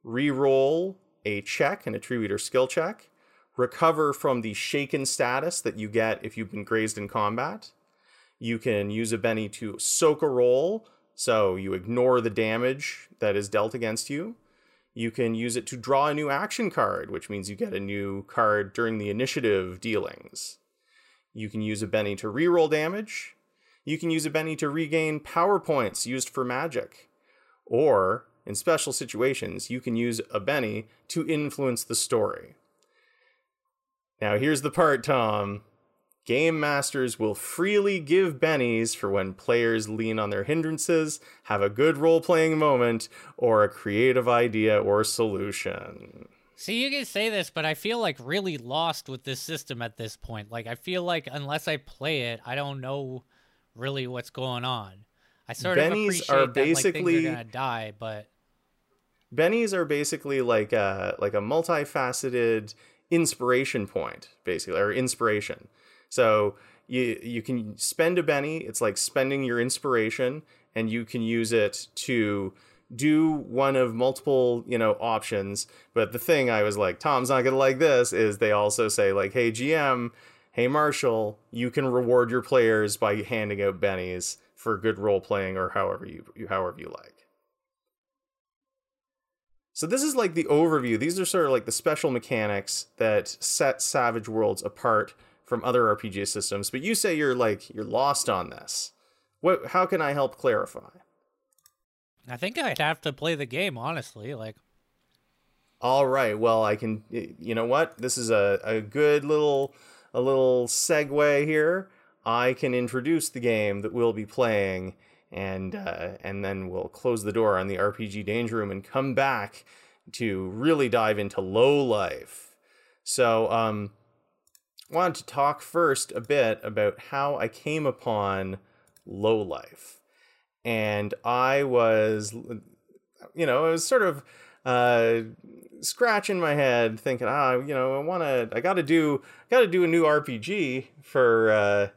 re-roll a check, an attributor skill check, recover from the shaken status that you get if you've been grazed in combat. You can use a benny to soak a roll, so you ignore the damage that is dealt against you. You can use it to draw a new action card, which means you get a new card during the initiative dealings. You can use a Benny to reroll damage. You can use a Benny to regain power points used for magic. Or, in special situations, you can use a Benny to influence the story. Now, here's the part, Tom. Game masters will freely give bennies for when players lean on their hindrances, have a good role playing moment, or a creative idea or solution. See, you can say this, but I feel like really lost with this system at this point. Like, I feel like unless I play it, I don't know really what's going on. I sort bennies of appreciate are basically, that like, things are gonna die, but bennies are basically like a like a multifaceted inspiration point, basically, or inspiration. So you you can spend a Benny. It's like spending your inspiration, and you can use it to do one of multiple, you know, options. But the thing I was like, Tom's not gonna like this is they also say like, hey GM, hey Marshal, you can reward your players by handing out bennies for good role playing or however you, however you like. So this is like the overview. These are sort of like the special mechanics that set Savage Worlds apart from other RPG systems. But you say you're like you're lost on this. What how can I help clarify? I think I'd have to play the game, honestly. Like, all right. Well, I can. You know what? This is a, a good little a little segue here. I can introduce the game that we'll be playing, and uh, and then we'll close the door on the RPG Danger Room and come back to really dive into low life. So, um, wanted to talk first a bit about how I came upon low life, and I was, you know, I was sort of uh, scratching my head, thinking, ah, you know, I want to, I got to do, I got to do a new RPG for uh,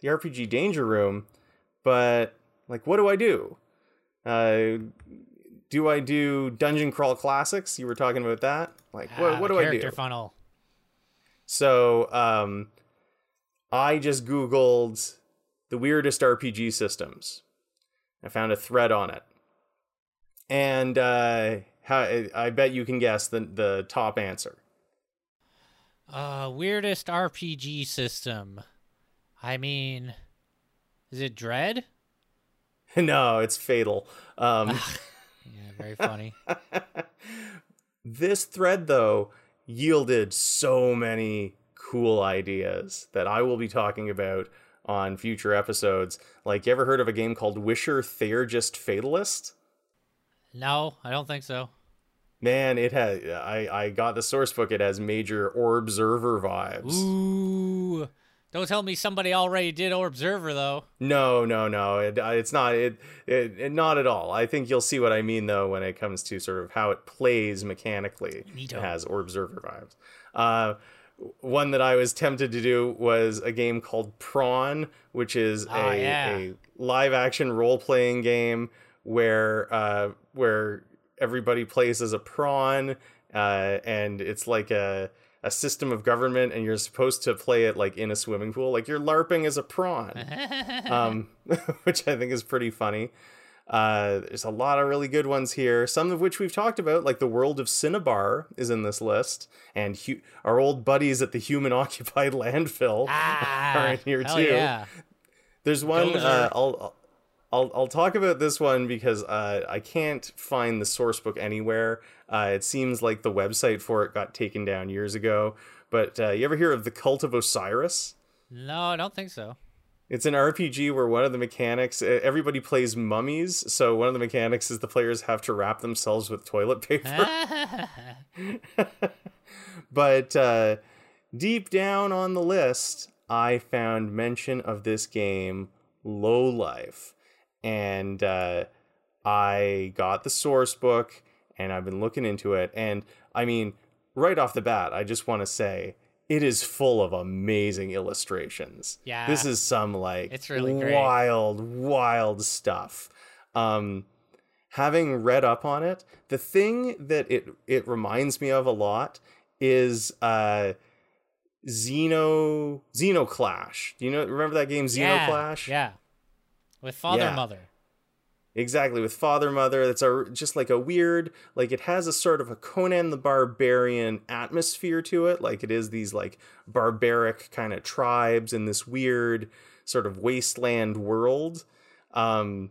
the RPG Danger Room, but like, what do I do? Uh, do I do Dungeon Crawl Classics? You were talking about that. Like, what, ah, what do I do? Character funnel. So, um, I just Googled the weirdest RPG systems. I found a thread on it. And uh, how, I bet you can guess the, the top answer. Uh, weirdest RPG system. I mean, is it Dread? no, it's Fatal. Um, yeah, very funny. this thread, though, yielded so many cool ideas that I will be talking about on future episodes. Like, you ever heard of a game called Wisher Theurgist Fatalist? No, I don't think so. Man, it has. I I got the source book. It has major Orbserver vibes. Ooh, don't tell me somebody already did or Observer though. No, no, no. It, it's not. It, it, it, not at all. I think you'll see what I mean though when it comes to sort of how it plays mechanically. Neato. It has Orbserver vibes. Uh, one that I was tempted to do was a game called Prawn, which is Oh, a, yeah. a live action role playing game where uh, where everybody plays as a prawn, uh, and it's like a a system of government, and you're supposed to play it like in a swimming pool, like you're larping as a prawn, um, which I think is pretty funny. Uh, there's a lot of really good ones here, some of which we've talked about, like the world of Cinnabar is in this list, and hu- our old buddies at the human occupied landfill ah, are in here too. Yeah. There's one. Uh, I'll I'll I'll talk about this one because uh, I can't find the source book anywhere. Uh, it seems like the website for it got taken down years ago. But uh, you ever hear of the Cult of Osiris? No, I don't think so. It's an RPG where one of the mechanics, everybody plays mummies. So one of the mechanics is the players have to wrap themselves with toilet paper. but uh, deep down on the list, I found mention of this game, Low Life, and uh, I got the source book and I've been looking into it. And I mean, right off the bat, I just want to say it is full of amazing illustrations. Yeah. this is some like It's really great. wild, wild stuff. Um, having read up on it, the thing that it it reminds me of a lot is uh Xeno Xenoclash. Do you know remember that game yeah, Xenoclash? Yeah. With father Yeah. mother. Exactly, with Father Mother, that's a just like a weird, like it has a sort of a Conan the Barbarian atmosphere to it. Like it is these like barbaric kind of tribes in this weird sort of wasteland world. Um,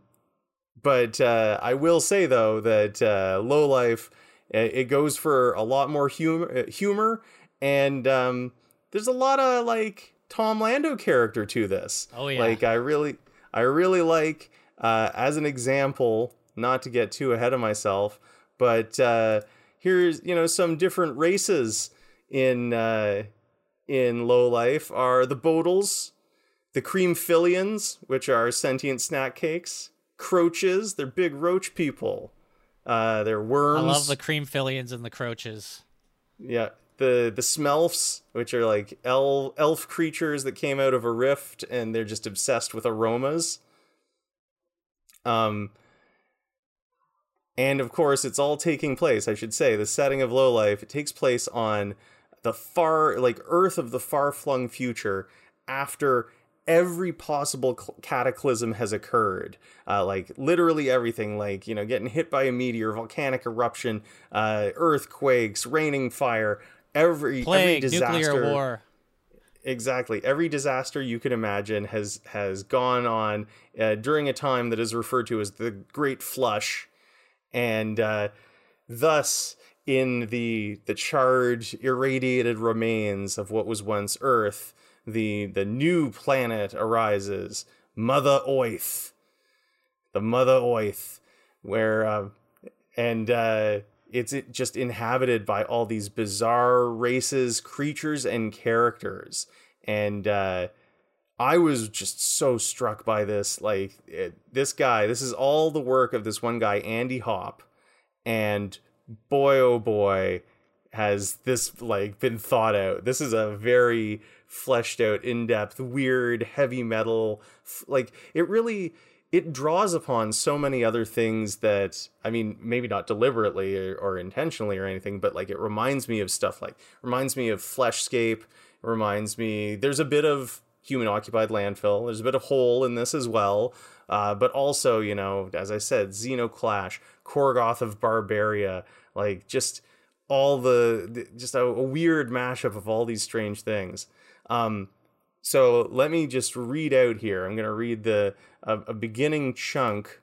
but uh, I will say though that uh, Low Life it goes for a lot more humor, humor, and um, there's a lot of like Tom Lando character to this. Oh, yeah. like I really, I really like uh, as an example, not to get too ahead of myself, but uh, here's you know some different races in uh, in Low Life are the Bodals, the Cream Fillions, which are sentient snack cakes, Croaches, they're big roach people. Uh, they're worms. I love the cream fillions and the croaches. Yeah, the the Smelfs, which are like elf elf creatures that came out of a rift, and they're just obsessed with aromas. Um, and of course, it's all taking place. I should say the setting of Low Life. It takes place on the far, like Earth of the far flung future, after every possible cataclysm has occurred. Uh, like literally everything, like you know, getting hit by a meteor, volcanic eruption, uh, earthquakes, raining fire, every Plague, every disaster, nuclear war. Exactly, every disaster you can imagine has has gone on uh, during a time that is referred to as the Great Flush, and uh, thus in the the charred, irradiated remains of what was once Earth, the the new planet arises, Mother Oith, the Mother Oith, where uh, and uh, it's just inhabited by all these bizarre races, creatures, and characters. And uh, I was just so struck by this. Like, it, this guy, this is all the work of this one guy, Andy Hopp. And boy, oh boy, has this like been thought out. This is a very fleshed out, in depth, weird, heavy metal. Like, it really it draws upon so many other things that I mean, maybe not deliberately or, or, intentionally or anything, but like it reminds me of stuff like reminds me of Fleshscape. Reminds me, there's a bit of human occupied landfill. There's a bit of hole in this as well, uh, but also you know, as I said, Xenoclash, Korgoth of Barbaria, like just all the just a, a weird mashup of all these strange things. Um, so let me just read out here. I'm going to read the a, a beginning chunk.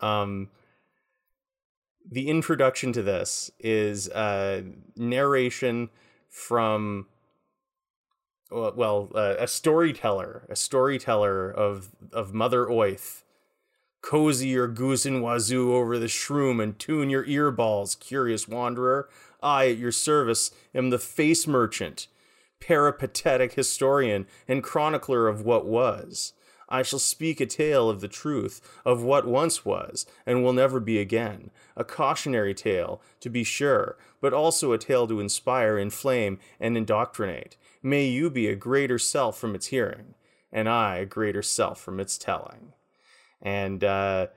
Um, the introduction to this is a narration from well uh, a storyteller a storyteller of of mother oith cozy your goose and wazoo over the shroom and tune your earballs curious wanderer i at your service am the face merchant peripatetic historian and chronicler of what was I shall speak a tale of the truth of what once was and will never be again. A cautionary tale, to be sure, but also a tale to inspire, inflame, and indoctrinate. May you be a greater self from its hearing, and I a greater self from its telling. And uh,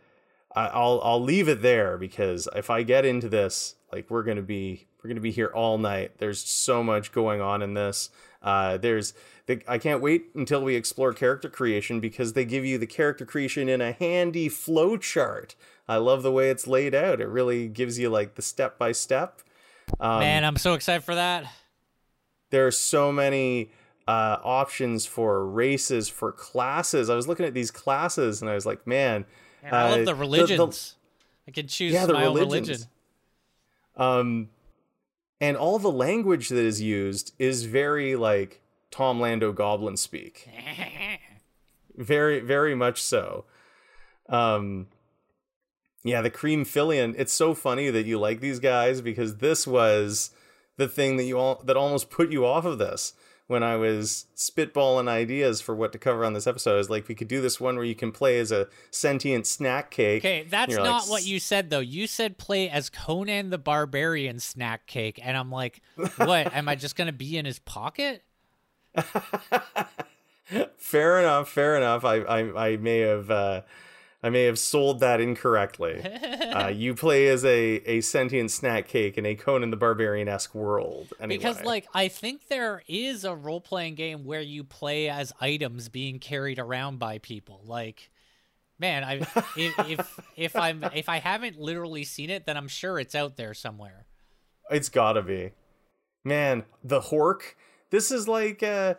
I'll I'll leave it there because if I get into this, like we're gonna be we're gonna be here all night. There's so much going on in this. Uh, there's the, I can't wait until we explore character creation because they give you the character creation in a handy flow chart. I love the way it's laid out. It really gives you like the step by step. Man, I'm so excited for that. There are so many uh, options for races, for classes. I was looking at these classes and I was like, man, man I love uh, the religions. The, the, I can choose yeah, my own religion. Um, and all the language that is used is very like Tom Lando goblin speak. very, very much so. Um, yeah, the cream fillion. It's so funny that you like these guys because this was the thing that you all that almost put you off of this when I was spitballing ideas for what to cover on this episode. I was like, we could do this one where you can play as a sentient snack cake. Okay, that's not like, what you said though. You said play as Conan the Barbarian snack cake, and I'm like, what? Am I just gonna be in his pocket? fair enough. Fair enough. I I, I may have uh, I may have sold that incorrectly. uh, you play as a a sentient snack cake in a Conan the Barbarian esque world. Anyway. Because like I think there is a role playing game where you play as items being carried around by people. Like man i if, if if i'm if i haven't literally seen it then i'm sure it's out there somewhere it's gotta be man the hork this is like uh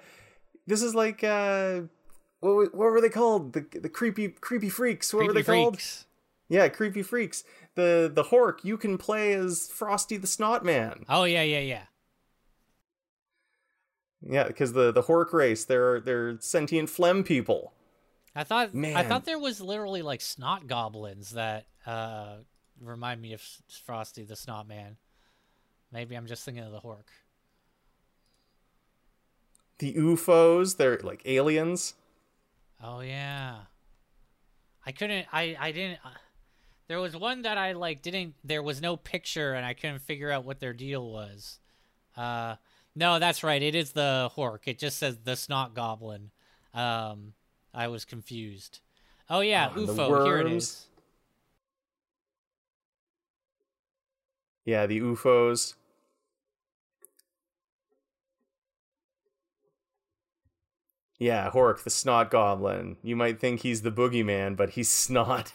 this is like uh what what were they called? The the creepy creepy freaks. What creepy were they freaks. called? Yeah, creepy freaks. The the hork you can play as Frosty the Snot Man. Oh yeah, yeah, yeah. Yeah, because the the hork race, they're they're sentient phlegm people. I thought Man. I thought there was literally like snot goblins that uh remind me of Frosty the Snot Man. Maybe I'm just thinking of the hork the UFOs. They're like aliens. Oh yeah. I couldn't. I I didn't. Uh, there was one that I like didn't. There was no picture, and I couldn't figure out what their deal was. Uh, no, that's right. It is the Hork. It just says the Snot Goblin. Um, I was confused. Oh yeah, Oh, UFO. Here it is. Yeah, the UFOs. Yeah, Hork, the snot goblin. You might think he's the boogeyman, but he's snot.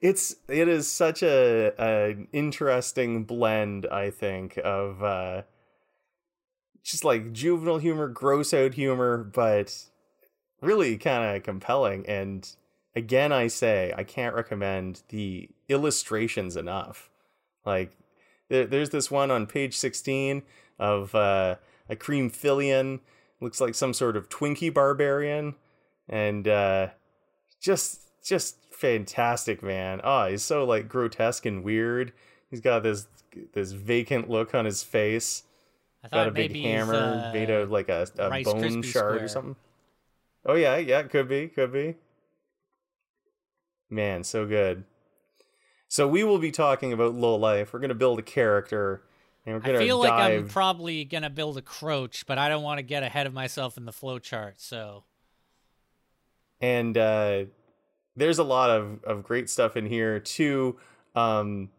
it's it is such a an interesting blend, I think, of uh just like juvenile humor, gross out humor, but really kind of compelling. And again, I say I can't recommend the illustrations enough. Like, there, there's this one on page 16 of uh, a cream fillion, looks like some sort of Twinkie barbarian, and uh, just just fantastic, man. Oh, he's so like grotesque and weird. He's got this this vacant look on his face I got thought a big hammer uh, made of like a, a bone shard square. or something. Oh yeah, yeah, could be, could be. Man, so good. So we will be talking about low life. We're gonna build a character, and we're gonna I feel like I'm probably gonna build a croach, but I don't want to get ahead of myself in the flowchart. So and uh, there's a lot of of great stuff in here too. Um,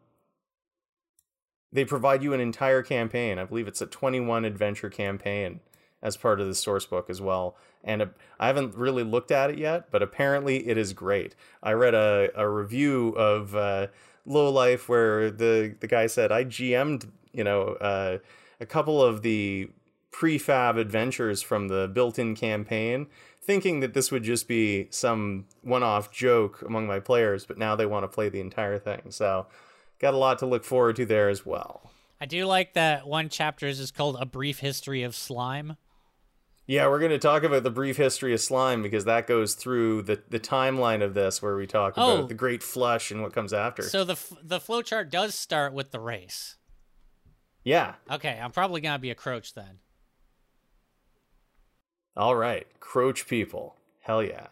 they provide you an entire campaign. I believe it's a 21 adventure campaign as part of the source book as well. And uh, I haven't really looked at it yet, but apparently it is great. I read a, a review of uh, Low Life where the the guy said I GM'd you know uh, a couple of the prefab adventures from the built-in campaign thinking that this would just be some one-off joke among my players but now they want to play the entire thing so got a lot to look forward to there as well I do like that one chapter is called "A Brief History of Slime." yeah we're going to talk about the brief history of slime because that goes through the, the timeline of this where we talk Oh. about the great flush and what comes after So the f- the flowchart does start with the race. Yeah Okay, I'm probably gonna be a croach then. All right, Croach people. Hell yeah.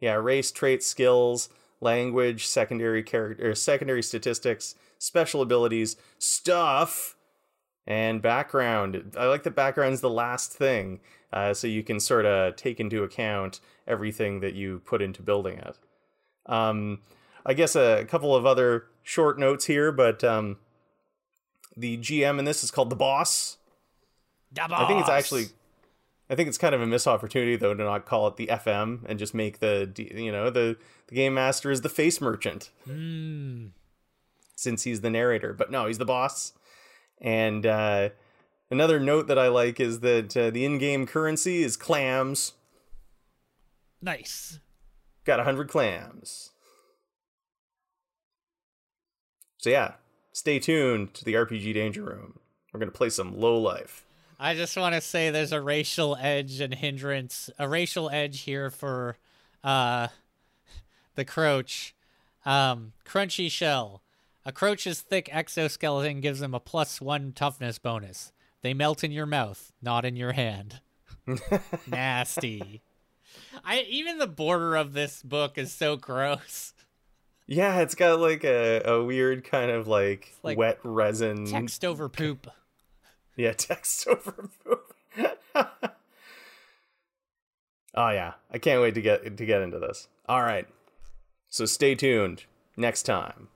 Yeah, race, traits, skills, language, secondary character, secondary statistics, special abilities, stuff, and background. I like that background's the last thing, uh, so you can sort of take into account everything that you put into building it. Um, I guess a couple of other short notes here, but um, the GM in this is called the boss. I think it's actually I think it's kind of a missed opportunity though to not call it the FM and just make the you know the the game master is the face merchant Hmm. since he's the narrator. But no, he's the boss. And uh, another note that I like is that uh, the in-game currency is clams. Nice. Got a hundred clams. So yeah, stay tuned to the RPG Danger Room. We're gonna play some low life. I just want to say there's a racial edge and hindrance, a racial edge here for uh the croach. Um crunchy shell. A croach's thick exoskeleton gives them a plus 1 toughness bonus. They melt in your mouth, not in your hand. Nasty. I even the border of this book is so gross. Yeah, it's got like a, a weird kind of like, like wet resin Text over poop. Yeah, text over poop. oh yeah, I can't wait to get to get into this. All right, so stay tuned next time.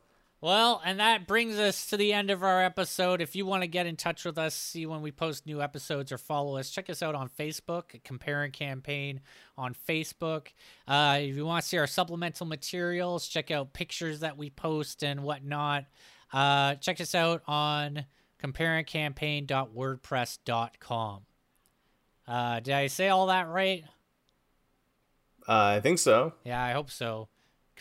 Well, and that brings us to the end of our episode. If you want to get in touch with us, see when we post new episodes or follow us, check us out on Facebook, Comparing Campaign on Facebook. Uh, if you want to see our supplemental materials, check out pictures that we post and whatnot. Uh, check us out on comparingcampaign.wordpress.com. Uh, did I say all that right? Uh, I think so. Yeah, I hope so.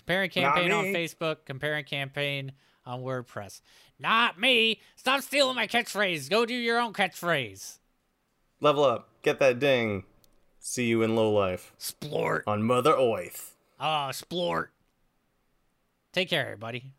Compare and campaign on. Facebook, comparing campaign on WordPress. Not me. Stop stealing my catchphrase. Go do your own catchphrase. Level up, get that ding. See you in low life Splort. on Mother Oith. Ah, splort. Take care, everybody.